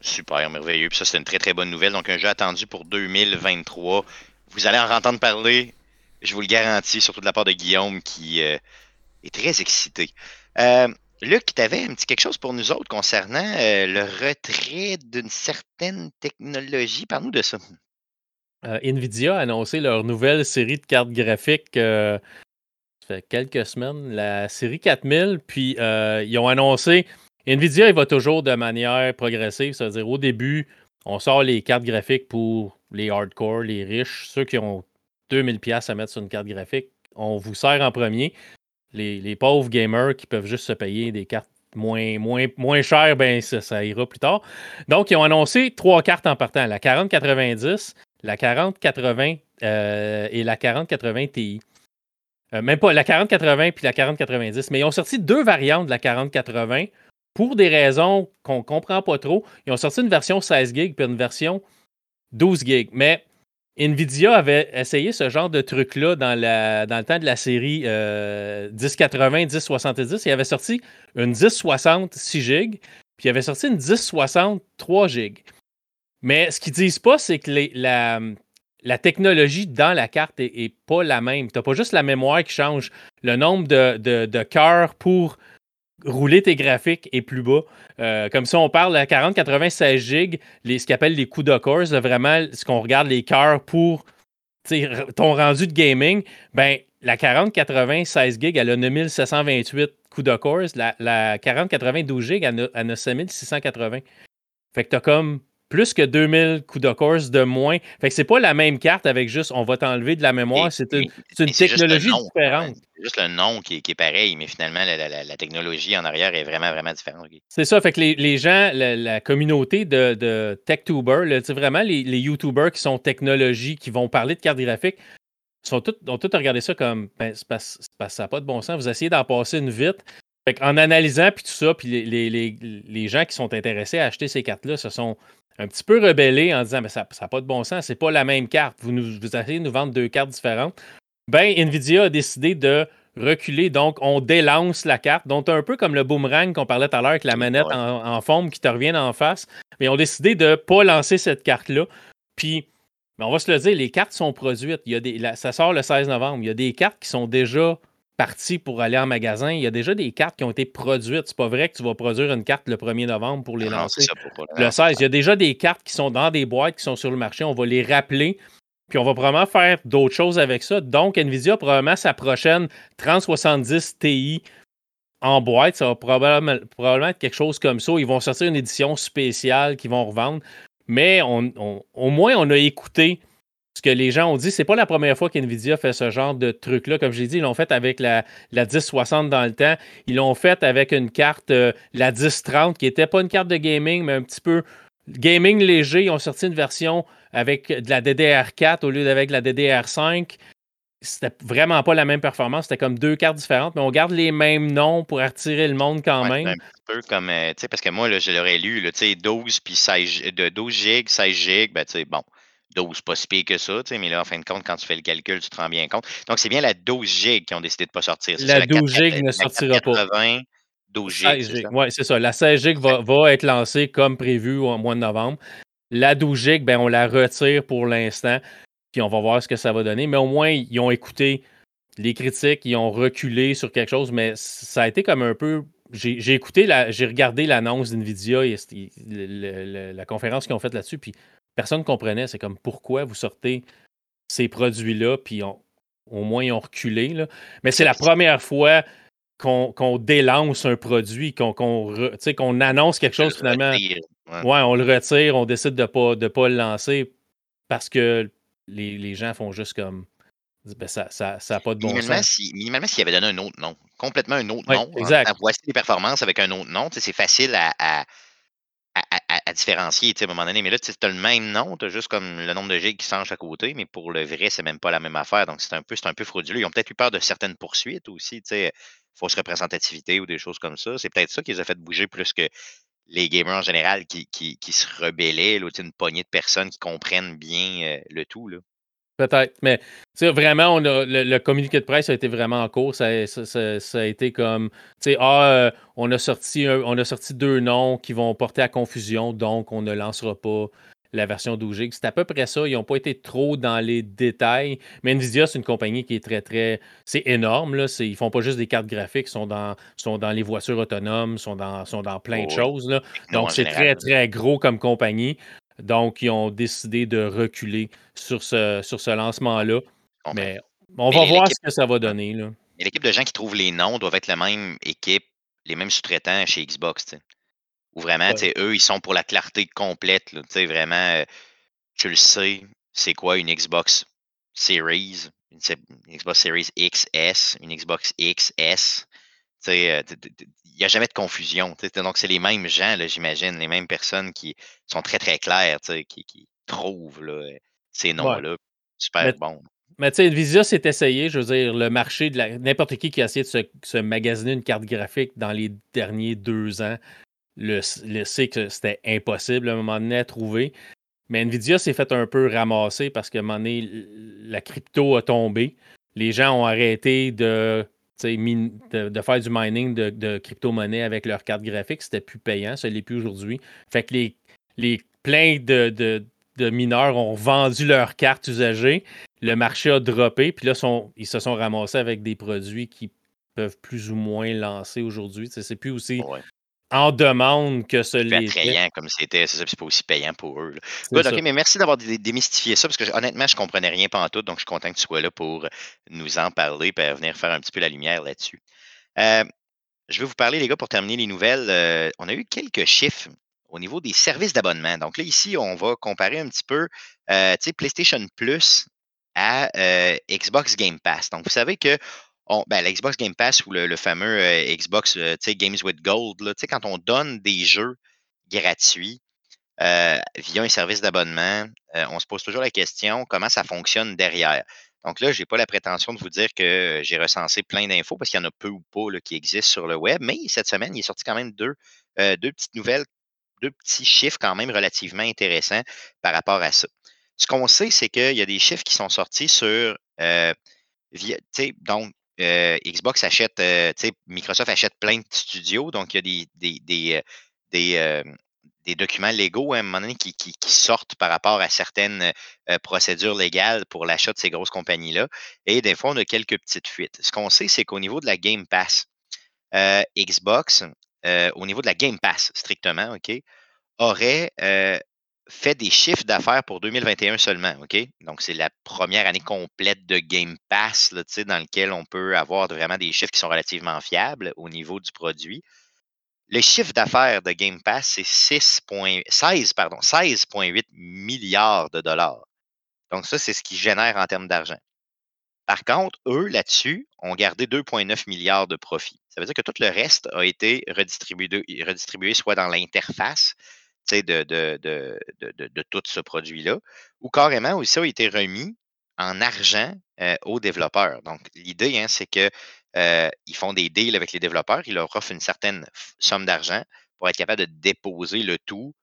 [SPEAKER 1] Super, merveilleux. Puis ça, c'est une très très bonne nouvelle. Donc, un jeu attendu pour 2023. Vous allez en entendre parler, je vous le garantis, surtout de la part de Guillaume qui est très excité. Luc, tu avais un petit quelque chose pour nous autres concernant euh, le retrait d'une certaine technologie. Parle-nous de ça.
[SPEAKER 2] Euh, Nvidia a annoncé leur nouvelle série de cartes graphiques euh, ça fait quelques semaines, la série 4000. Puis ils ont annoncé Nvidia, il va toujours de manière progressive. C'est-à-dire, au début, on sort les cartes graphiques pour les hardcore, les riches, ceux qui ont 2000$ à mettre sur une carte graphique. On vous sert en premier les, pauvres gamers qui peuvent juste se payer des cartes moins, moins, moins chères, ben ça, ira plus tard. Donc, ils ont annoncé trois cartes en partant la 4090, la 4080 euh, et la 4080 Ti. Euh, même pas la 4080 puis la 4090, mais ils ont sorti deux variantes de la 4080 pour des raisons qu'on ne comprend pas trop. Ils ont sorti une version 16 GB puis une version 12 GB. Mais Nvidia avait essayé ce genre de truc-là dans, dans le temps de la série 1080, 1070. Il avait sorti une 1060 6 GB, puis il avait sorti une 1060 3 GB. Mais ce qu'ils disent pas, c'est que la, la, technologie dans la carte n'est pas la même. Tu n'as pas juste la mémoire qui change. Le nombre de, de, de cœurs pour rouler tes graphiques est plus bas. Euh, comme ça, on parle de 40, 80, 16 gigs, les, ce qu'on appelle les coups de course, vraiment ce qu'on regarde les cœurs pour ton rendu de gaming, ben la 40, 80, 16 gigs, elle a 9728 coups de course. La, la 40, 80, 12 gigs, elle a, elle a 5680. Fait que t'as comme plus que 2000 coups de course de moins. Fait que c'est pas la même carte avec juste on va t'enlever de la mémoire, c'est une, technologie différente.
[SPEAKER 1] C'est juste le nom qui est, pareil, mais finalement, la, technologie en arrière est vraiment, vraiment différente.
[SPEAKER 2] C'est ça, fait que les, gens, la, communauté de, de TechTuber, vraiment les, les YouTubers qui sont technologie, qui vont parler de cartes graphiques, sont tout, ont tous regardé ça comme ben, ça n'a pas de bon sens. Vous essayez d'en passer une vite. Fait en analysant puis tout ça, puis les, les, gens qui sont intéressés à acheter ces cartes-là se sont un petit peu rebellé en disant mais ça n'a pas de bon sens, c'est pas la même carte. Vous, nous, vous essayez de nous vendre deux cartes différentes. Ben, Nvidia a décidé de reculer, donc on délance la carte. Donc, un peu comme le boomerang qu'on parlait tout à l'heure avec la manette en, forme qui te revient en face. Mais ils ont décidé de ne pas lancer cette carte-là. Puis, ben, on va se le dire, les cartes sont produites. Il y a des, ça sort le 16 novembre. Il y a des cartes qui sont déjà parties pour aller en magasin. Il y a déjà des cartes qui ont été produites. C'est pas vrai que tu vas produire une carte le 1er novembre pour les lancer. le 16. Il y a déjà des cartes qui sont dans des boîtes, qui sont sur le marché. On va les rappeler. Puis on va probablement faire d'autres choses avec ça. Donc, Nvidia, probablement sa prochaine 3070 Ti en boîte, ça va probablement, être quelque chose comme ça. Ils vont sortir une édition spéciale qu'ils vont revendre. Mais au moins, on a écouté ce que les gens ont dit. C'est pas la première fois qu'NVIDIA fait ce genre de truc-là. Comme je l'ai dit, ils l'ont fait avec la, la 1060 dans le temps. Ils l'ont fait avec une carte, euh, la 1030, qui n'était pas une carte de gaming, mais un petit peu gaming léger. Ils ont sorti une version avec de la DDR4 au lieu d'avec la DDR5. C'était vraiment pas la même performance. C'était comme deux cartes différentes, mais on garde les mêmes noms pour attirer le monde quand même.
[SPEAKER 1] Un peu comme, euh, tu sais, parce que moi, là, je l'aurais lu, tu sais, 12 puis 16, de 12 gigs, 16 gigs, ben, tu sais, bon. 12, pas si pire que ça, mais là, en fin de compte, quand tu fais le calcul, tu te rends bien compte. Donc, c'est bien la 12 gigs qui ont décidé de ne pas sortir.
[SPEAKER 2] La, 12 gigs ne sortira pas.
[SPEAKER 1] 12 gigs.
[SPEAKER 2] Oui, c'est ça? La 16 gigs va, va, être lancée comme prévu au mois de novembre. La 12 gigs, ben, on la retire pour l'instant, puis on va voir ce que ça va donner. Mais au moins, ils ont écouté les critiques, ils ont reculé sur quelque chose, mais ça a été comme un peu. J'ai écouté, j'ai regardé l'annonce d'NVIDIA et la conférence qu'ils ont faite là-dessus, puis personne ne comprenait. C'est comme pourquoi vous sortez ces produits-là, puis au moins ils ont reculé. Là. Mais c'est la première fois qu'on délance un produit, qu'on annonce quelque chose finalement. Ouais. on le retire, on décide de ne pas, de pas le lancer parce que les, les gens font juste comme. Ben ça n'a ça, pas de bon
[SPEAKER 1] minimalement,
[SPEAKER 2] sens.
[SPEAKER 1] Si, minimalement, s'il avait donné un autre nom, complètement un autre nom, exact. voici les performances avec un autre nom, c'est facile à, à, à, différencier à un moment donné. Mais là, tu as le même nom, tu as juste comme le nombre de gigs qui change à côté, mais pour le vrai, c'est même pas la même affaire. Donc, c'est un peu, un peu frauduleux. Ils ont peut-être eu peur de certaines poursuites aussi, fausse représentativité ou des choses comme ça. C'est peut-être ça qui les a fait bouger plus que les gamers en général qui, qui, se rebellaient, là, une poignée de personnes qui comprennent bien euh, le tout. Là.
[SPEAKER 2] Peut-être, mais vraiment, on le, communiqué de presse a été vraiment en cours. Ça, a été comme, ah, euh, on, a sorti on a sorti deux noms qui vont porter à confusion, donc on ne lancera pas la version 12 GB. C'est à peu près ça. Ils n'ont pas été trop dans les détails. Mais Nvidia, c'est une compagnie qui est très, très. C'est énorme. Là. Ils font pas juste des cartes graphiques, ils sont dans, sont dans les voitures autonomes, sont dans, sont dans plein de choses. Là. Donc, c'est très, très gros comme compagnie. Donc, ils ont décidé de reculer sur ce, sur ce lancement-là. mais ben, on va voir ce que ça va donner. Là.
[SPEAKER 1] l'équipe de gens qui trouvent les noms doivent être la même équipe, les mêmes sous-traitants chez Xbox. Ou vraiment, eux, ils sont pour la clarté complète. vraiment, euh, tu le sais, c'est quoi une Xbox Series, une, Xbox Series XS, une Xbox XS. Euh, n'y a jamais de confusion. Donc, c'est les mêmes gens, j'imagine, les mêmes personnes qui sont très, très claires, qui, qui trouvent ces noms-là. Super bon.
[SPEAKER 2] Mais tu sais, Nvidia s'est essayé, je veux dire, le marché de n'importe qui qui a essayé de se, se, magasiner une carte graphique dans les derniers deux ans le, sait que c'était impossible à un moment donné à trouver. Mais Nvidia s'est fait un peu ramasser parce qu'à un moment donné, la crypto a tombé. Les gens ont arrêté de, de, faire du mining de, crypto-monnaie avec leurs cartes graphiques. C'était plus payant, ça l'est plus aujourd'hui. Fait que les, les plein de, de, mineurs ont vendu leurs cartes usagées. Le marché a droppé, puis là, ils se sont ramassés avec des produits qui peuvent plus ou moins lancer aujourd'hui. C'est plus aussi en demande que ce
[SPEAKER 1] l'est. attrayant comme c'était, c'est ça, c'est pas aussi payant pour eux. ok, mais merci d'avoir démystifié ça, parce que honnêtement, je comprenais rien pas tout, donc je suis content que tu sois là pour nous en parler et venir faire un petit peu la lumière là-dessus. Euh, je vais vous parler, les gars, pour terminer les nouvelles. Euh, on a eu quelques chiffres au niveau des services d'abonnement. Donc là, ici, on va comparer un petit peu euh, PlayStation Plus à Xbox Game Pass. Donc, vous savez que ben, la Xbox Game Pass ou le, fameux euh, Xbox euh, Games with Gold, quand on donne des jeux gratuits euh, via un service d'abonnement, on se pose toujours la question comment ça fonctionne derrière? Donc là, je n'ai pas la prétention de vous dire que j'ai recensé plein d'infos parce qu'il y en a peu ou pas qui existent sur le web, mais cette semaine, il est sorti quand même deux, deux petites nouvelles deux petits chiffres quand même relativement intéressants par rapport à ça. Ce qu'on sait, c'est qu'il y a des chiffres qui sont sortis sur euh, donc euh, Xbox achète, euh, Microsoft achète plein de studios, donc il y a des, des, documents légaux à un moment donné qui, qui, sortent par rapport à certaines procédures légales pour l'achat de ces grosses compagnies-là. Et des fois, on a quelques petites fuites. Ce qu'on sait, c'est qu'au niveau de la Game Pass, Xbox, au niveau de la Game Pass strictement, OK, aurait fait des chiffres d'affaires pour 2021 seulement? Donc, c'est la première année complète de Game Pass, là, dans lequel on peut avoir vraiment des chiffres qui sont relativement fiables au niveau du produit. Le chiffre d'affaires de Game Pass, c'est 16,8 milliards de dollars. Donc, ça, c'est ce qui génère en termes d'argent. Par contre, eux, là-dessus, ont gardé 2,9 milliards de profits. Ça veut dire que tout le reste a été redistribué soit dans l'interface, de, tout ce produit-là, ou carrément aussi a été remis en argent euh, aux développeurs. Donc, l'idée, hein, c'est qu'ils euh, font des deals avec les développeurs, ils leur offrent une certaine somme d'argent pour être capable de déposer le tout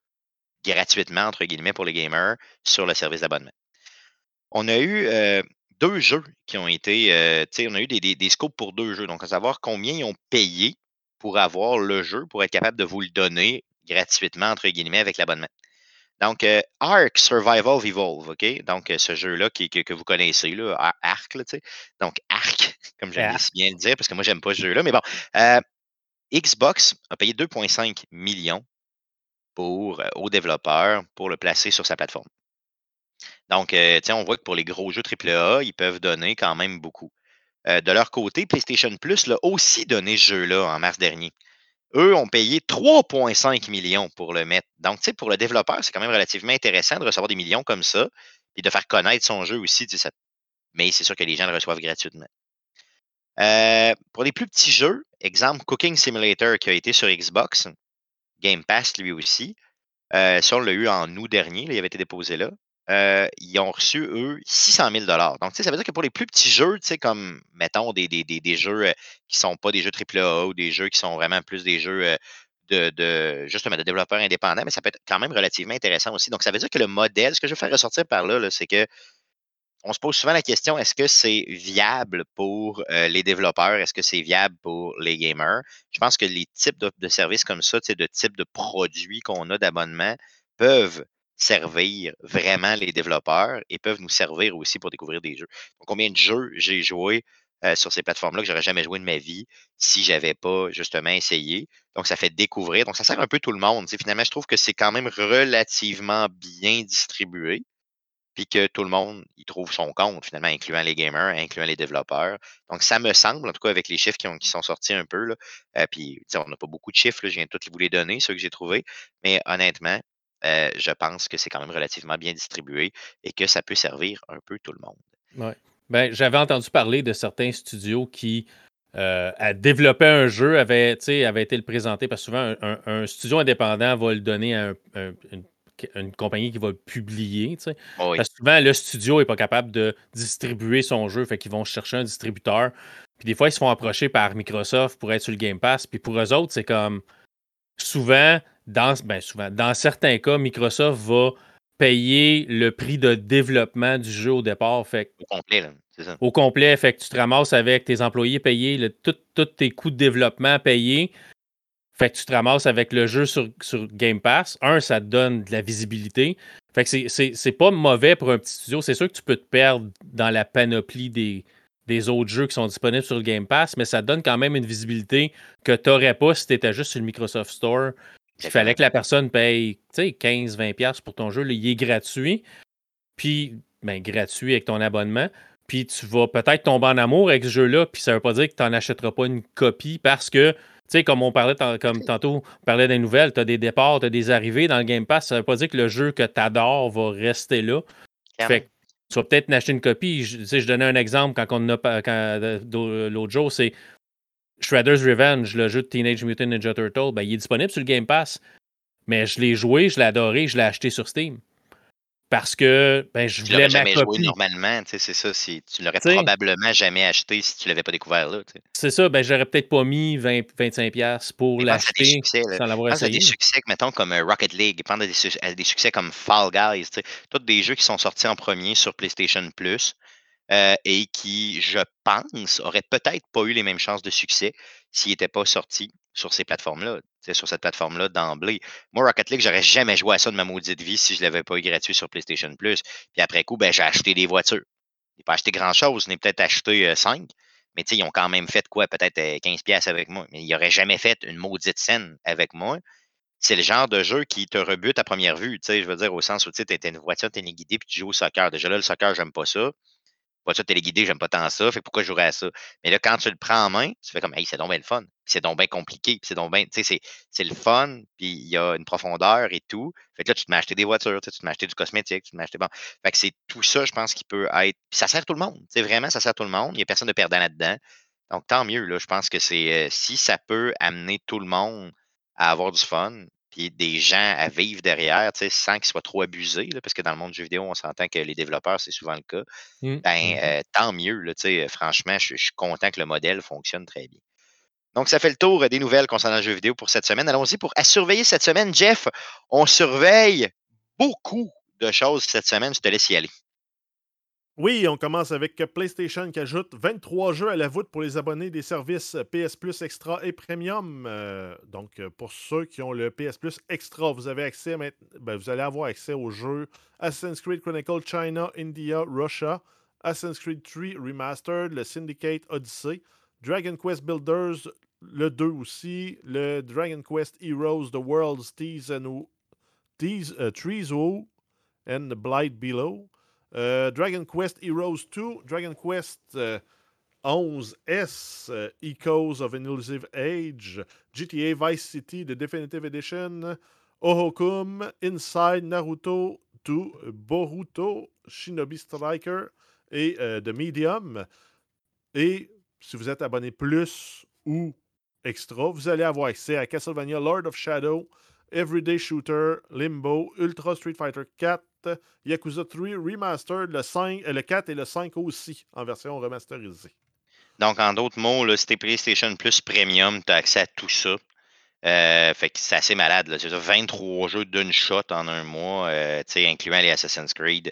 [SPEAKER 1] gratuitement, entre guillemets, pour les gamers sur le service d'abonnement. On a eu euh, deux jeux qui ont été, on a eu des, scopes pour deux jeux. Donc, à savoir combien ils ont payé pour avoir le jeu, pour être capable de vous le donner gratuitement, entre guillemets, avec l'abonnement. Donc, euh, Ark Survival Evolve, OK? Donc, euh, ce jeu-là que, vous connaissez, là, Ark, là, tu sais. Donc, Ark, comme j'aime bien le dire, parce que moi, j'aime pas ce jeu-là. Mais bon, euh, Xbox a payé 2,5 millions pour, aux développeurs pour le placer sur sa plateforme. Donc, sais, on voit que pour les gros jeux AAA, ils peuvent donner quand même beaucoup. de leur côté, PlayStation Plus l'a aussi donné ce jeu-là en mars dernier. Eux ont payé 3,5 millions pour le mettre. Donc, tu sais, pour le développeur, c'est quand même relativement intéressant de recevoir des millions comme ça, et de faire connaître son jeu aussi. Ça... Mais c'est sûr que les gens le reçoivent gratuitement. Euh, pour les plus petits jeux, exemple Cooking Simulator qui a été sur Xbox, Game Pass lui aussi. Euh, ça, on l'a eu en août dernier, il avait été déposé là. Euh, ils ont reçu, eux, 600 000 Donc, ça veut dire que pour les plus petits jeux, comme, mettons, des, des, des, jeux euh, qui ne sont pas des jeux AAA ou des jeux qui sont vraiment plus des jeux euh, de, de, justement, de développeurs indépendants, mais ça peut être quand même relativement intéressant aussi. Donc, ça veut dire que le modèle, ce que je veux faire ressortir par là, c'est que on se pose souvent la question, est-ce que c'est viable pour les développeurs? Est-ce que c'est viable pour les gamers? Je pense que les types de, de services comme ça, de types de produits qu'on a d'abonnement peuvent servir vraiment les développeurs et peuvent nous servir aussi pour découvrir des jeux. Donc, combien de jeux j'ai joué euh, sur ces plateformes-là que j'aurais jamais joué de ma vie si j'avais pas justement essayé? Donc, ça fait découvrir. Donc, ça sert un peu tout le monde. finalement, je trouve que c'est quand même relativement bien distribué. Puis que tout le monde y trouve son compte, finalement, incluant les gamers, incluant les développeurs. Donc, ça me semble, en tout cas, avec les chiffres qui, ont, qui sont sortis un peu, là, euh, puis on n'a pas beaucoup de chiffres, je viens de tous vous les donner, ceux que j'ai trouvés. Mais honnêtement, euh, je pense que c'est quand même relativement bien distribué et que ça peut servir un peu tout le monde.
[SPEAKER 2] Ouais. Ben, j'avais entendu parler de certains studios qui euh, développaient un jeu, avaient, avait été le présenté, parce que souvent, un, studio indépendant va le donner à une, compagnie qui va le publier. Parce que souvent, le studio n'est pas capable de distribuer son jeu, fait qu'ils vont chercher un distributeur. Puis des fois, ils se font approcher par Microsoft pour être sur le Game Pass. Puis pour eux autres, c'est comme souvent, dans, ben souvent, dans certains cas, Microsoft va payer le prix de développement du jeu au départ. Fait,
[SPEAKER 1] au complet, c'est ça.
[SPEAKER 2] Au complet, fait que tu te ramasses avec tes employés payés, tous tes coûts de développement payés. Fait que tu te ramasses avec le jeu sur, sur Game Pass. Un, ça te donne de la visibilité. Fait que c'est pas mauvais pour un petit studio. C'est sûr que tu peux te perdre dans la panoplie des, des autres jeux qui sont disponibles sur le Game Pass, mais ça donne quand même une visibilité que tu n'aurais pas si tu étais juste sur le Microsoft Store. Il fallait que la personne paye 15-20$ pour ton jeu. il est gratuit. Puis, ben, gratuit avec ton abonnement. Puis tu vas peut-être tomber en amour avec ce jeu-là. Puis ça ne veut pas dire que tu n'en achèteras pas une copie parce que, tu sais, comme on parlait comme tantôt, on parlait des nouvelles, tu as des départs, tu as des arrivées dans le Game Pass. Ça ne veut pas dire que le jeu que tu adores va rester là. Fait tu vas peut-être acheter une copie. Je, je donnais un exemple quand on a l'autre jour, c'est Shredder's Revenge, le jeu de Teenage Mutant Ninja Turtle. Ben, il est disponible sur le Game Pass. Mais je l'ai joué, je l'ai adoré, je l'ai acheté sur Steam. parce que ben, je
[SPEAKER 1] tu
[SPEAKER 2] voulais ma
[SPEAKER 1] jamais joué normalement, c'est ça. Tu l'aurais probablement jamais acheté si tu l'avais pas découvert là.
[SPEAKER 2] C'est ça, ben j'aurais peut-être pas mis 20, 25$ pour l'acheter sans l'avoir essayé.
[SPEAKER 1] des succès, mettons, comme euh, Rocket League, pense à des, des, succès comme Fall Guys, tous des jeux qui sont sortis en premier sur PlayStation Plus. Euh, et qui, je pense, auraient peut-être pas eu les mêmes chances de succès s'ils n'étaient pas sortis sur ces plateformes-là, sur cette plateforme-là d'emblée. Moi, Rocket League, j'aurais jamais joué à ça de ma maudite vie si je ne l'avais pas eu gratuit sur PlayStation Plus. Puis après coup, ben, j'ai acheté des voitures. n'ai pas acheté grand-chose, je n'ai peut-être acheté 5, euh, mais ils ont quand même fait quoi? Peut-être 15$ euh, avec moi. Mais ils n'auraient jamais fait une maudite scène avec moi. C'est le genre de jeu qui te rebute à première vue. Je veux dire, au sens où tu es une voiture téléguidée puis tu joues au soccer. Déjà là, le soccer, j'aime pas ça voiture téléguidée, j'aime pas tant ça, fait pourquoi je à ça? Mais là, quand tu le prends en main, tu fais comme, hey, c'est donc bien le fun. C'est donc bien compliqué, c'est donc bien, tu sais, c'est le fun, puis il y a une profondeur et tout. Fait que là, tu te mets acheter des voitures, tu te mets acheter du cosmétique, tu te mets acheter, bon. Fait que c'est tout ça, je pense, qui peut être, puis ça sert tout le monde. C'est vraiment, ça sert tout le monde. Il n'y a personne de perdant là-dedans. Donc, tant mieux, là. Je pense que c'est, euh, si ça peut amener tout le monde à avoir du fun, puis des gens à vivre derrière, sans qu'ils soient trop abusés, parce que dans le monde du jeu vidéo, on s'entend que les développeurs, c'est souvent le cas. Mmh, ben, mmh euh, tant mieux. Là, franchement, je, suis content que le modèle fonctionne très bien. Donc, ça fait le tour des nouvelles concernant le jeu vidéo pour cette semaine. Allons-y pour à surveiller cette semaine. Jeff, on surveille beaucoup de choses cette semaine. Je te laisse y aller.
[SPEAKER 3] Oui, on commence avec PlayStation qui ajoute 23 jeux à la voûte pour les abonnés des services PS Plus Extra et Premium. Euh, donc, pour ceux qui ont le PS Plus Extra, vous avez accès ben, vous allez avoir accès aux jeux Assassin's Creed Chronicle China, India, Russia, Assassin's Creed 3 Remastered, le Syndicate Odyssey, Dragon Quest Builders, le 2 aussi, le Dragon Quest Heroes, The World's Tease and Tease, uh, Trees and the Blight Below. Euh, Dragon Quest Heroes 2, Dragon Quest 11S, euh, Echoes of an Elusive Age, GTA Vice City, The Definitive Edition, Ohokum, Inside Naruto 2, Boruto, Shinobi Striker et euh, The Medium. Et si vous êtes abonné plus ou extra, vous allez avoir accès à Castlevania Lord of Shadow, Everyday Shooter, Limbo, Ultra Street Fighter 4, Yakuza 3 Remastered, le, 5, euh, le 4 et le 5 aussi en version remasterisée.
[SPEAKER 1] Donc, en d'autres mots, là, si PlayStation Plus Premium, tu as accès à tout ça. Euh, fait que c'est assez malade. C'est 23 jeux d'une shot en un mois, euh, incluant les Assassin's Creed.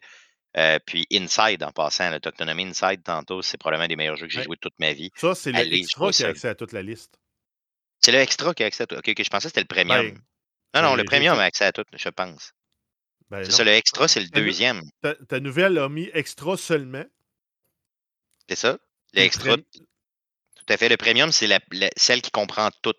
[SPEAKER 1] puis Inside, en passant, as nommé Inside tantôt, c'est probablement des meilleurs jeux que j'ai joué toute ma vie.
[SPEAKER 3] Ça, c'est l'extra qui a accès à toute la liste.
[SPEAKER 1] C'est le extra qui a accès à tout. Ok, je pensais que c'était le premium. Ben, non, non, le premium a accès à tout, je pense. Ben c'est ça, le extra, c'est le deuxième.
[SPEAKER 3] Ta, nouvelle a mis extra seulement.
[SPEAKER 1] C'est ça. Le extra. Tout à fait. Le premium, c'est la, celle qui comprend tout.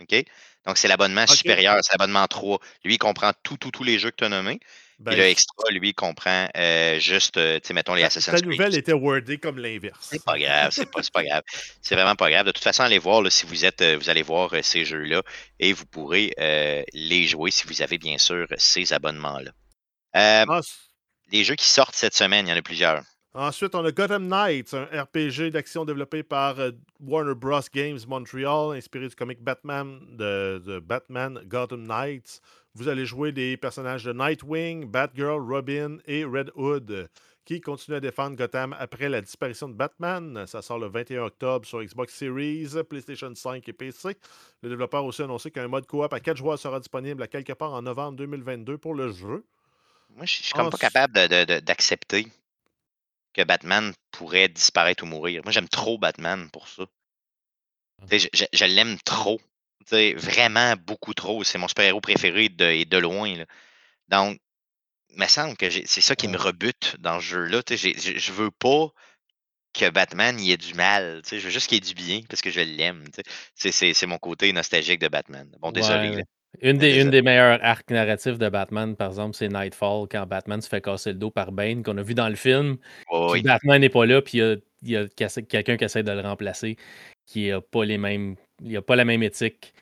[SPEAKER 1] OK? Donc, c'est l'abonnement supérieur, c'est l'abonnement 3. Lui, il comprend tout, tous les jeux que tu as nommés. Ben, le extra, lui, comprend euh, juste, euh, tu sais, mettons les Assassin's Creed.
[SPEAKER 3] Ta nouvelle était wordée comme l'inverse.
[SPEAKER 1] C'est pas grave, c'est pas, pas grave. C'est vraiment pas grave. De toute façon, allez voir si vous êtes, euh, vous allez voir ces jeux-là et vous pourrez les jouer si vous avez bien sûr ces abonnements-là. les jeux qui sortent cette semaine, il y en a plusieurs.
[SPEAKER 3] Ensuite, on a Gotham Knights, un RPG d'action développé par Warner Bros. Games Montreal, inspiré du comic Batman de, de Batman Gotham Knights. Vous allez jouer des personnages de Nightwing, Batgirl, Robin et Red Hood qui continuent à défendre Gotham après la disparition de Batman. Ça sort le 21 octobre sur Xbox Series, PlayStation 5 et PC. Le développeur a aussi annoncé qu'un mode coop à 4 joueurs sera disponible à quelque part en novembre 2022 pour le jeu.
[SPEAKER 1] Moi, je suis comme pas capable d'accepter que Batman pourrait disparaître ou mourir. Moi, j'aime trop Batman pour ça. je l'aime trop vraiment beaucoup trop. C'est mon super-héros préféré de, et de loin. Donc, il me semble que c'est ça qui me rebute dans ce jeu-là. Je veux pas que Batman y ait du mal. Je veux juste qu'il y ait du bien parce que je l'aime. C'est mon côté nostalgique de Batman. Bon, désolé.
[SPEAKER 2] Une des, une des meilleures arcs narratifs de Batman, par exemple, c'est Nightfall, quand Batman se fait casser le dos par Bane, qu'on a vu dans le film. Batman n'est pas là, puis il y a, quelqu'un qui essaie de le remplacer, qui n'a pas les mêmes. Il a pas la même éthique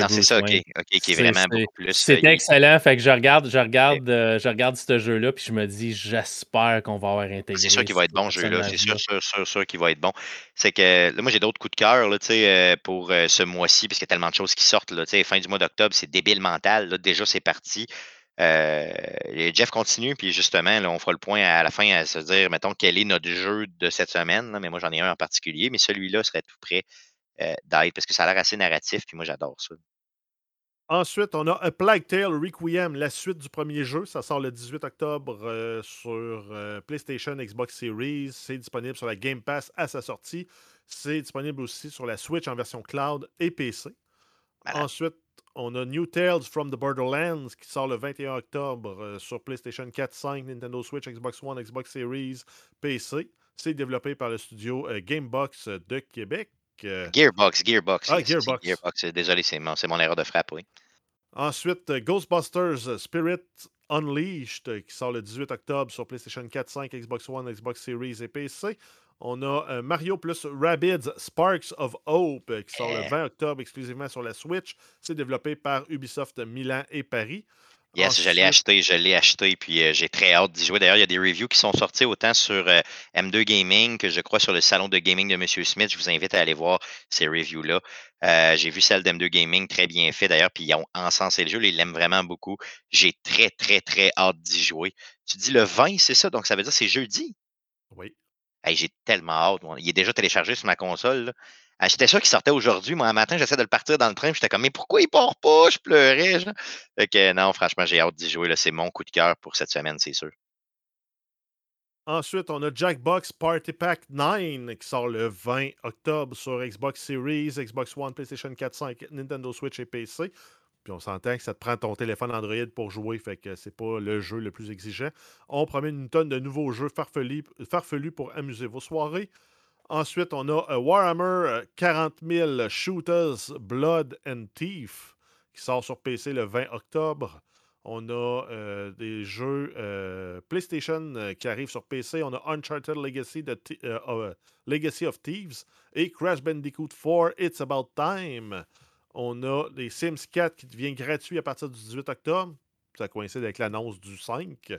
[SPEAKER 1] non, c'est ça, ok, ok, qui est, vraiment beaucoup plus.
[SPEAKER 2] C'est excellent, fait que je regarde, je regarde, euh, je regarde ce jeu-là, puis je me dis, j'espère qu'on va avoir intégré.
[SPEAKER 1] C'est sûr qu'il va être bon, ce jeu-là. C'est sûr, sûr, sûr, sûr qu'il va être bon. C'est que là, moi, j'ai d'autres coups de cœur là, euh, pour euh, ce mois-ci, parce qu'il y a tellement de choses qui sortent. Là, fin du mois d'octobre, c'est débile mental. Là, déjà, c'est parti. Jeff continue, puis justement, là, on fera le point à la fin à se dire, mettons, quel est notre jeu de cette semaine. mais moi, j'en ai un en particulier, mais celui-là serait tout prêt d'être parce que ça a l'air assez narratif, puis moi, j'adore ça.
[SPEAKER 3] Ensuite, on a A Plague Tale Requiem, la suite du premier jeu. Ça sort le 18 octobre euh, sur euh, PlayStation, Xbox Series. C'est disponible sur la Game Pass à sa sortie. C'est disponible aussi sur la Switch en version cloud et PC. Ensuite, on a New Tales from the Borderlands qui sort le 21 octobre euh, sur PlayStation 4, 5, Nintendo Switch, Xbox One, Xbox Series, PC. C'est développé par le studio Gamebox de Québec.
[SPEAKER 1] Gearbox, Gearbox.
[SPEAKER 3] Ah, Gearbox.
[SPEAKER 1] Gearbox. Désolé, c'est mon, mon, erreur de frappe, oui.
[SPEAKER 3] Ensuite, euh, Ghostbusters euh, Spirit Unleashed, euh, qui sort le 18 octobre sur PlayStation 4, 5, Xbox One, Xbox Series et PC. On a Mario plus Rabbids Sparks of Hope, qui sort le 20 octobre exclusivement sur la Switch. C'est développé par Ubisoft Milan et Paris.
[SPEAKER 1] Yes, je l'ai acheté, je l'ai acheté, puis euh, j'ai très hâte d'y jouer. D'ailleurs, il y a des reviews qui sont sorties autant sur euh, M2 Gaming que je crois sur le salon de gaming de M. Smith. Je vous invite à aller voir ces reviews-là. Euh, j'ai vu celle d'M2 Gaming, très bien fait d'ailleurs, puis ils ont encensé le jeu, ils l'aiment vraiment beaucoup. J'ai très, très, très hâte d'y jouer. Tu dis le 20, c'est ça, donc ça veut dire c'est jeudi?
[SPEAKER 3] Oui.
[SPEAKER 1] j'ai tellement hâte. Il est déjà téléchargé sur ma console. Ah, j'étais sûr qu'il sortait aujourd'hui. Moi, un matin, j'essaie de le partir dans le train. J'étais comme, mais pourquoi il part pas? Je pleurais. Que non, franchement, j'ai hâte d'y jouer. C'est mon coup de cœur pour cette semaine, c'est sûr.
[SPEAKER 3] Ensuite, on a Jackbox Party Pack 9 qui sort le 20 octobre sur Xbox Series, Xbox One, PlayStation 4, 5, Nintendo Switch et PC. Puis on s'entend que ça te prend ton téléphone Android pour jouer, fait que c'est pas le jeu le plus exigeant. On promet une tonne de nouveaux jeux farfelus pour amuser vos soirées. Ensuite, on a euh, Warhammer 40 euh, 000 Shooters Blood and Thief qui sort sur PC le 20 octobre. On a euh, des jeux PlayStation qui arrivent sur PC. On a Uncharted Legacy, de Legacy of Thieves et Crash Bandicoot 4 It's About Time. On a des Sims 4 qui devient gratuit à partir du 18 octobre. Ça coïncide avec l'annonce du 5.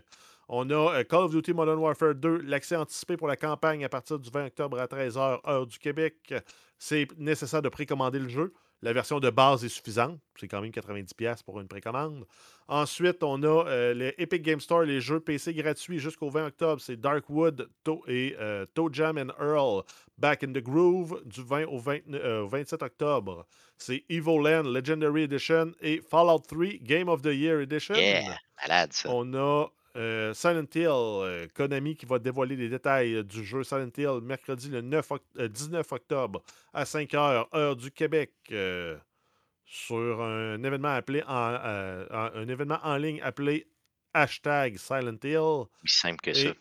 [SPEAKER 3] On a euh, Call of Duty Modern Warfare 2, l'accès anticipé pour la campagne à partir du 20 octobre à 13h, heure du Québec. C'est nécessaire de précommander le jeu. La version de base est suffisante. C'est quand même 90$ pour une précommande. Ensuite, on a euh, les Epic Game Store, les jeux PC gratuits jusqu'au 20 octobre. C'est Darkwood et euh, Toe Jam and Earl Back in the Groove du 20 au, 27 octobre. C'est Evil Land Legendary Edition et Fallout 3 Game of the Year Edition.
[SPEAKER 1] Yeah, malade ça.
[SPEAKER 3] On a euh, Silent Hill, euh, Konami qui va dévoiler les détails euh, du jeu Silent Hill mercredi le 19 octobre à 5h, heure du Québec, sur un événement appelé un événement en ligne appelé hashtag Silent Hill.
[SPEAKER 1] Simple que ça.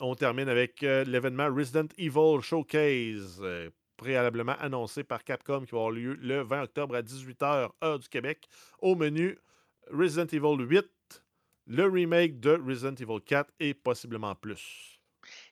[SPEAKER 3] On termine avec l'événement Resident Evil Showcase, préalablement annoncé par Capcom, qui va avoir lieu le 20 octobre à 18h, heure du Québec. Au menu, Resident Evil 8, le remake de Resident Evil 4 et possiblement plus.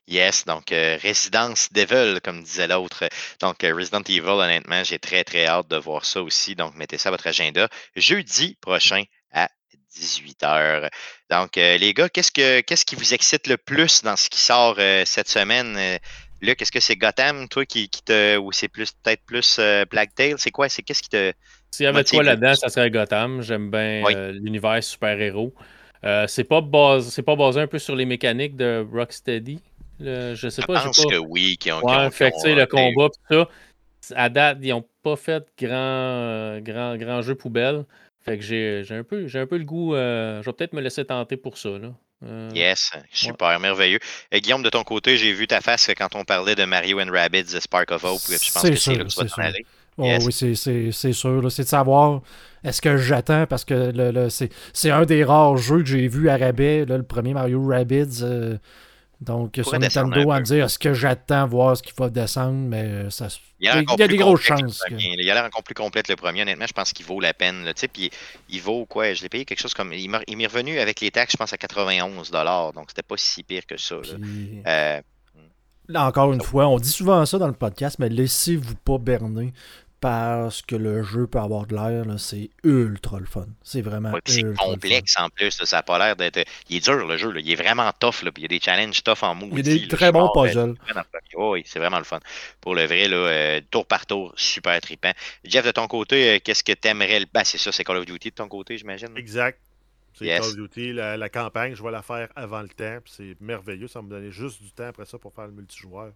[SPEAKER 1] Yes, donc euh, Residence Devil, comme disait l'autre. Donc euh, Resident Evil, honnêtement, j'ai très très hâte de voir ça aussi. Donc mettez ça à votre agenda. Jeudi prochain à 18h. Donc euh, les gars, qu'est-ce, que, qu'est-ce qui vous excite le plus dans ce qui sort cette semaine? Luc, est-ce que c'est Gotham, toi, qui, te. ou c'est plus peut-être plus Black Tail? C'est quoi? C'est qu'est-ce qui te.
[SPEAKER 2] S'il y avait quoi là-dedans, ça serait Gotham. J'aime bien l'univers super-héros. Euh, c'est pas, basé, pas basé un peu sur les mécaniques de Rocksteady? je sais pas.
[SPEAKER 1] Je pense que oui. Qui ont,
[SPEAKER 2] ouais, fait le combat, tout ça. À date, ils n'ont pas fait grand, grand, grand jeu poubelle. Fait que j'ai un, peu, un peu le goût. Euh, je vais peut-être me laisser tenter pour ça. Là.
[SPEAKER 1] Euh, yes, super, merveilleux. Et Guillaume, de ton côté, j'ai vu ta face quand on parlait de Mario and Rabbids Spark of Hope. Je pense que c'est là que tu vas t'en aller.
[SPEAKER 4] Oh, Oui, c'est sûr. C'est de savoir est-ce que j'attends? Parce que le, c'est un des rares jeux que j'ai vu à rabais, le premier Mario Rabbids. Euh, donc, sur Nintendo, à me dire est-ce que j'attends voir ce qu'il va descendre, mais euh, ça, il y a, des grosses chances.
[SPEAKER 1] Il a l'air encore plus complète le premier. Honnêtement, je pense qu'il vaut la peine. Là, puis il vaut quoi? Je l'ai payé quelque chose comme. Il m'est revenu avec les taxes, je pense, à 91 Donc, c'était pas si pire que ça.
[SPEAKER 4] Euh, là, encore une fois, on dit souvent ça dans le podcast, mais laissez-vous pas berner parce que le jeu peut avoir de l'air, c'est ultra le fun. C'est vraiment ouais,
[SPEAKER 1] C'est complexe en plus, ça n'a pas l'air d'être. Il est dur le jeu, il est vraiment tough, là, puis il y a des challenges tough en mood.
[SPEAKER 4] Il y a des très bons puzzles.
[SPEAKER 1] oui, c'est vraiment le fun. Pour le vrai, là, euh, tour par tour, super trippant. Jeff, de ton côté, euh, qu'est-ce que tu aimerais le. Ben, c'est ça, c'est Call of Duty de ton côté, j'imagine.
[SPEAKER 3] Exact. C'est Call of Duty, la, campagne, je vais la faire avant le temps. C'est merveilleux. Ça va me donner juste du temps après ça pour faire le multijoueur.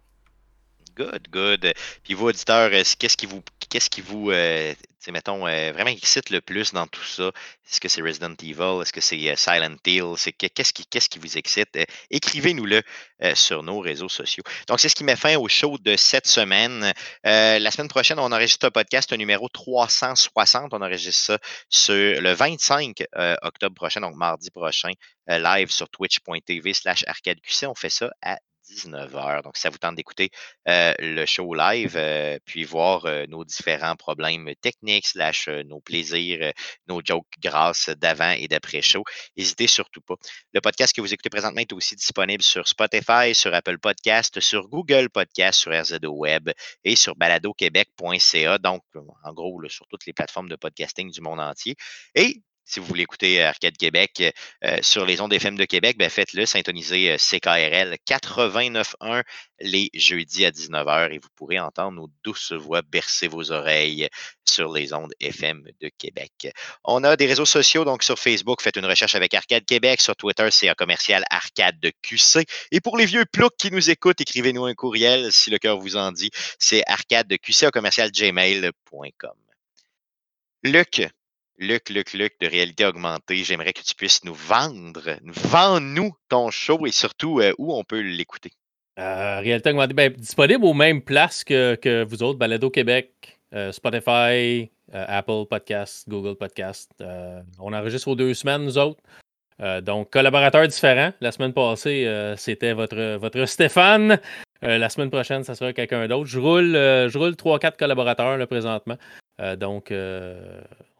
[SPEAKER 1] Good, good. Puis vous, auditeurs, qu'est-ce qui vous, qu'est-ce qui vous, euh, mettons, euh, vraiment excite le plus dans tout ça? Est-ce que c'est Resident Evil? Est-ce que c'est euh, Silent Hill? C'est, qu'est-ce, qui, qu'est-ce qui vous excite? écrivez-nous-le sur nos réseaux sociaux. Donc, c'est ce qui met fin au show de cette semaine. la semaine prochaine, on enregistre un podcast numéro 360. On enregistre ça sur le 25 octobre prochain, donc mardi prochain, live sur twitch.tv slash arcadeqc. On fait ça à 19h. Donc, ça vous tente d'écouter euh, le show live, euh, puis voir euh, nos différents problèmes techniques, slash nos plaisirs, nos jokes grâce d'avant et d'après show, n'hésitez surtout pas. Le podcast que vous écoutez présentement est aussi disponible sur Spotify, sur Apple Podcast, sur Google Podcast, sur RZO Web et sur baladoquebec.ca. Donc, en gros, sur toutes les plateformes de podcasting du monde entier. Et si vous voulez écouter euh, Arcade Québec euh, sur les ondes FM de Québec, ben faites-le, syntonisez euh, CKRL 89.1 les jeudis à 19h et vous pourrez entendre nos douces voix bercer vos oreilles sur les ondes FM de Québec. On a des réseaux sociaux, donc sur Facebook, faites une recherche avec Arcade Québec. Sur Twitter, c'est un commercial Arcade de QC. Et pour les vieux ploucs qui nous écoutent, écrivez-nous un courriel si le cœur vous en dit. C'est arcade de QC commercial gmail.com. Luc, Luc, Luc, Luc de réalité augmentée, j'aimerais que tu puisses nous vendre, vends-nous ton show et surtout euh, où on peut l'écouter.
[SPEAKER 2] Euh, réalité augmentée, ben, disponible aux mêmes places que, vous autres, Balado Québec, euh, Spotify, Apple Podcast, Google Podcast. on enregistre aux deux semaines, nous autres. donc, collaborateurs différents. La semaine passée, c'était votre, votre Stéphane. la semaine prochaine, ça sera quelqu'un d'autre. Je roule, je roule 3-4 collaborateurs là, présentement. Donc,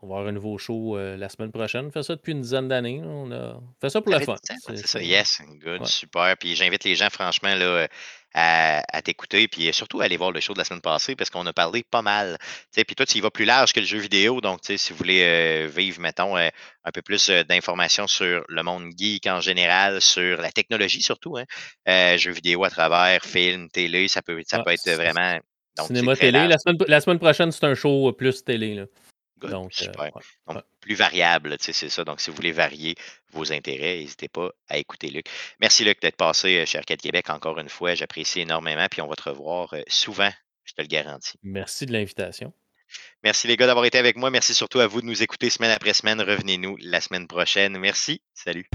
[SPEAKER 2] on va avoir un nouveau show euh, la semaine prochaine. On fait ça depuis une dizaine d'années. On a fait ça pour la fun.
[SPEAKER 1] C'est ça, yes, good, super. Puis j'invite les gens, franchement, là, à, t'écouter, puis surtout à aller voir le show de la semaine passée, parce qu'on a parlé pas mal. Puis toi, tu y vas plus large que le jeu vidéo, donc si vous voulez euh, vivre, mettons, euh, un peu plus d'informations sur le monde geek en général, sur la technologie surtout, hein, jeux vidéo à travers film, télé, ça peut, ça peut être vraiment.
[SPEAKER 2] Cinéma, télé. La semaine, la semaine prochaine, c'est un show plus télé. Là.
[SPEAKER 1] Donc, euh, super. Donc, plus variable, c'est ça. Donc, si vous voulez varier vos intérêts, n'hésitez pas à écouter Luc. Merci Luc d'être passé euh, chez Arcade Québec encore une fois. J'apprécie énormément. Puis on va te revoir euh, souvent, je te le garantis.
[SPEAKER 2] Merci de l'invitation.
[SPEAKER 1] Merci les gars d'avoir été avec moi. Merci surtout à vous de nous écouter semaine après semaine. Revenez-nous la semaine prochaine. Merci. Salut.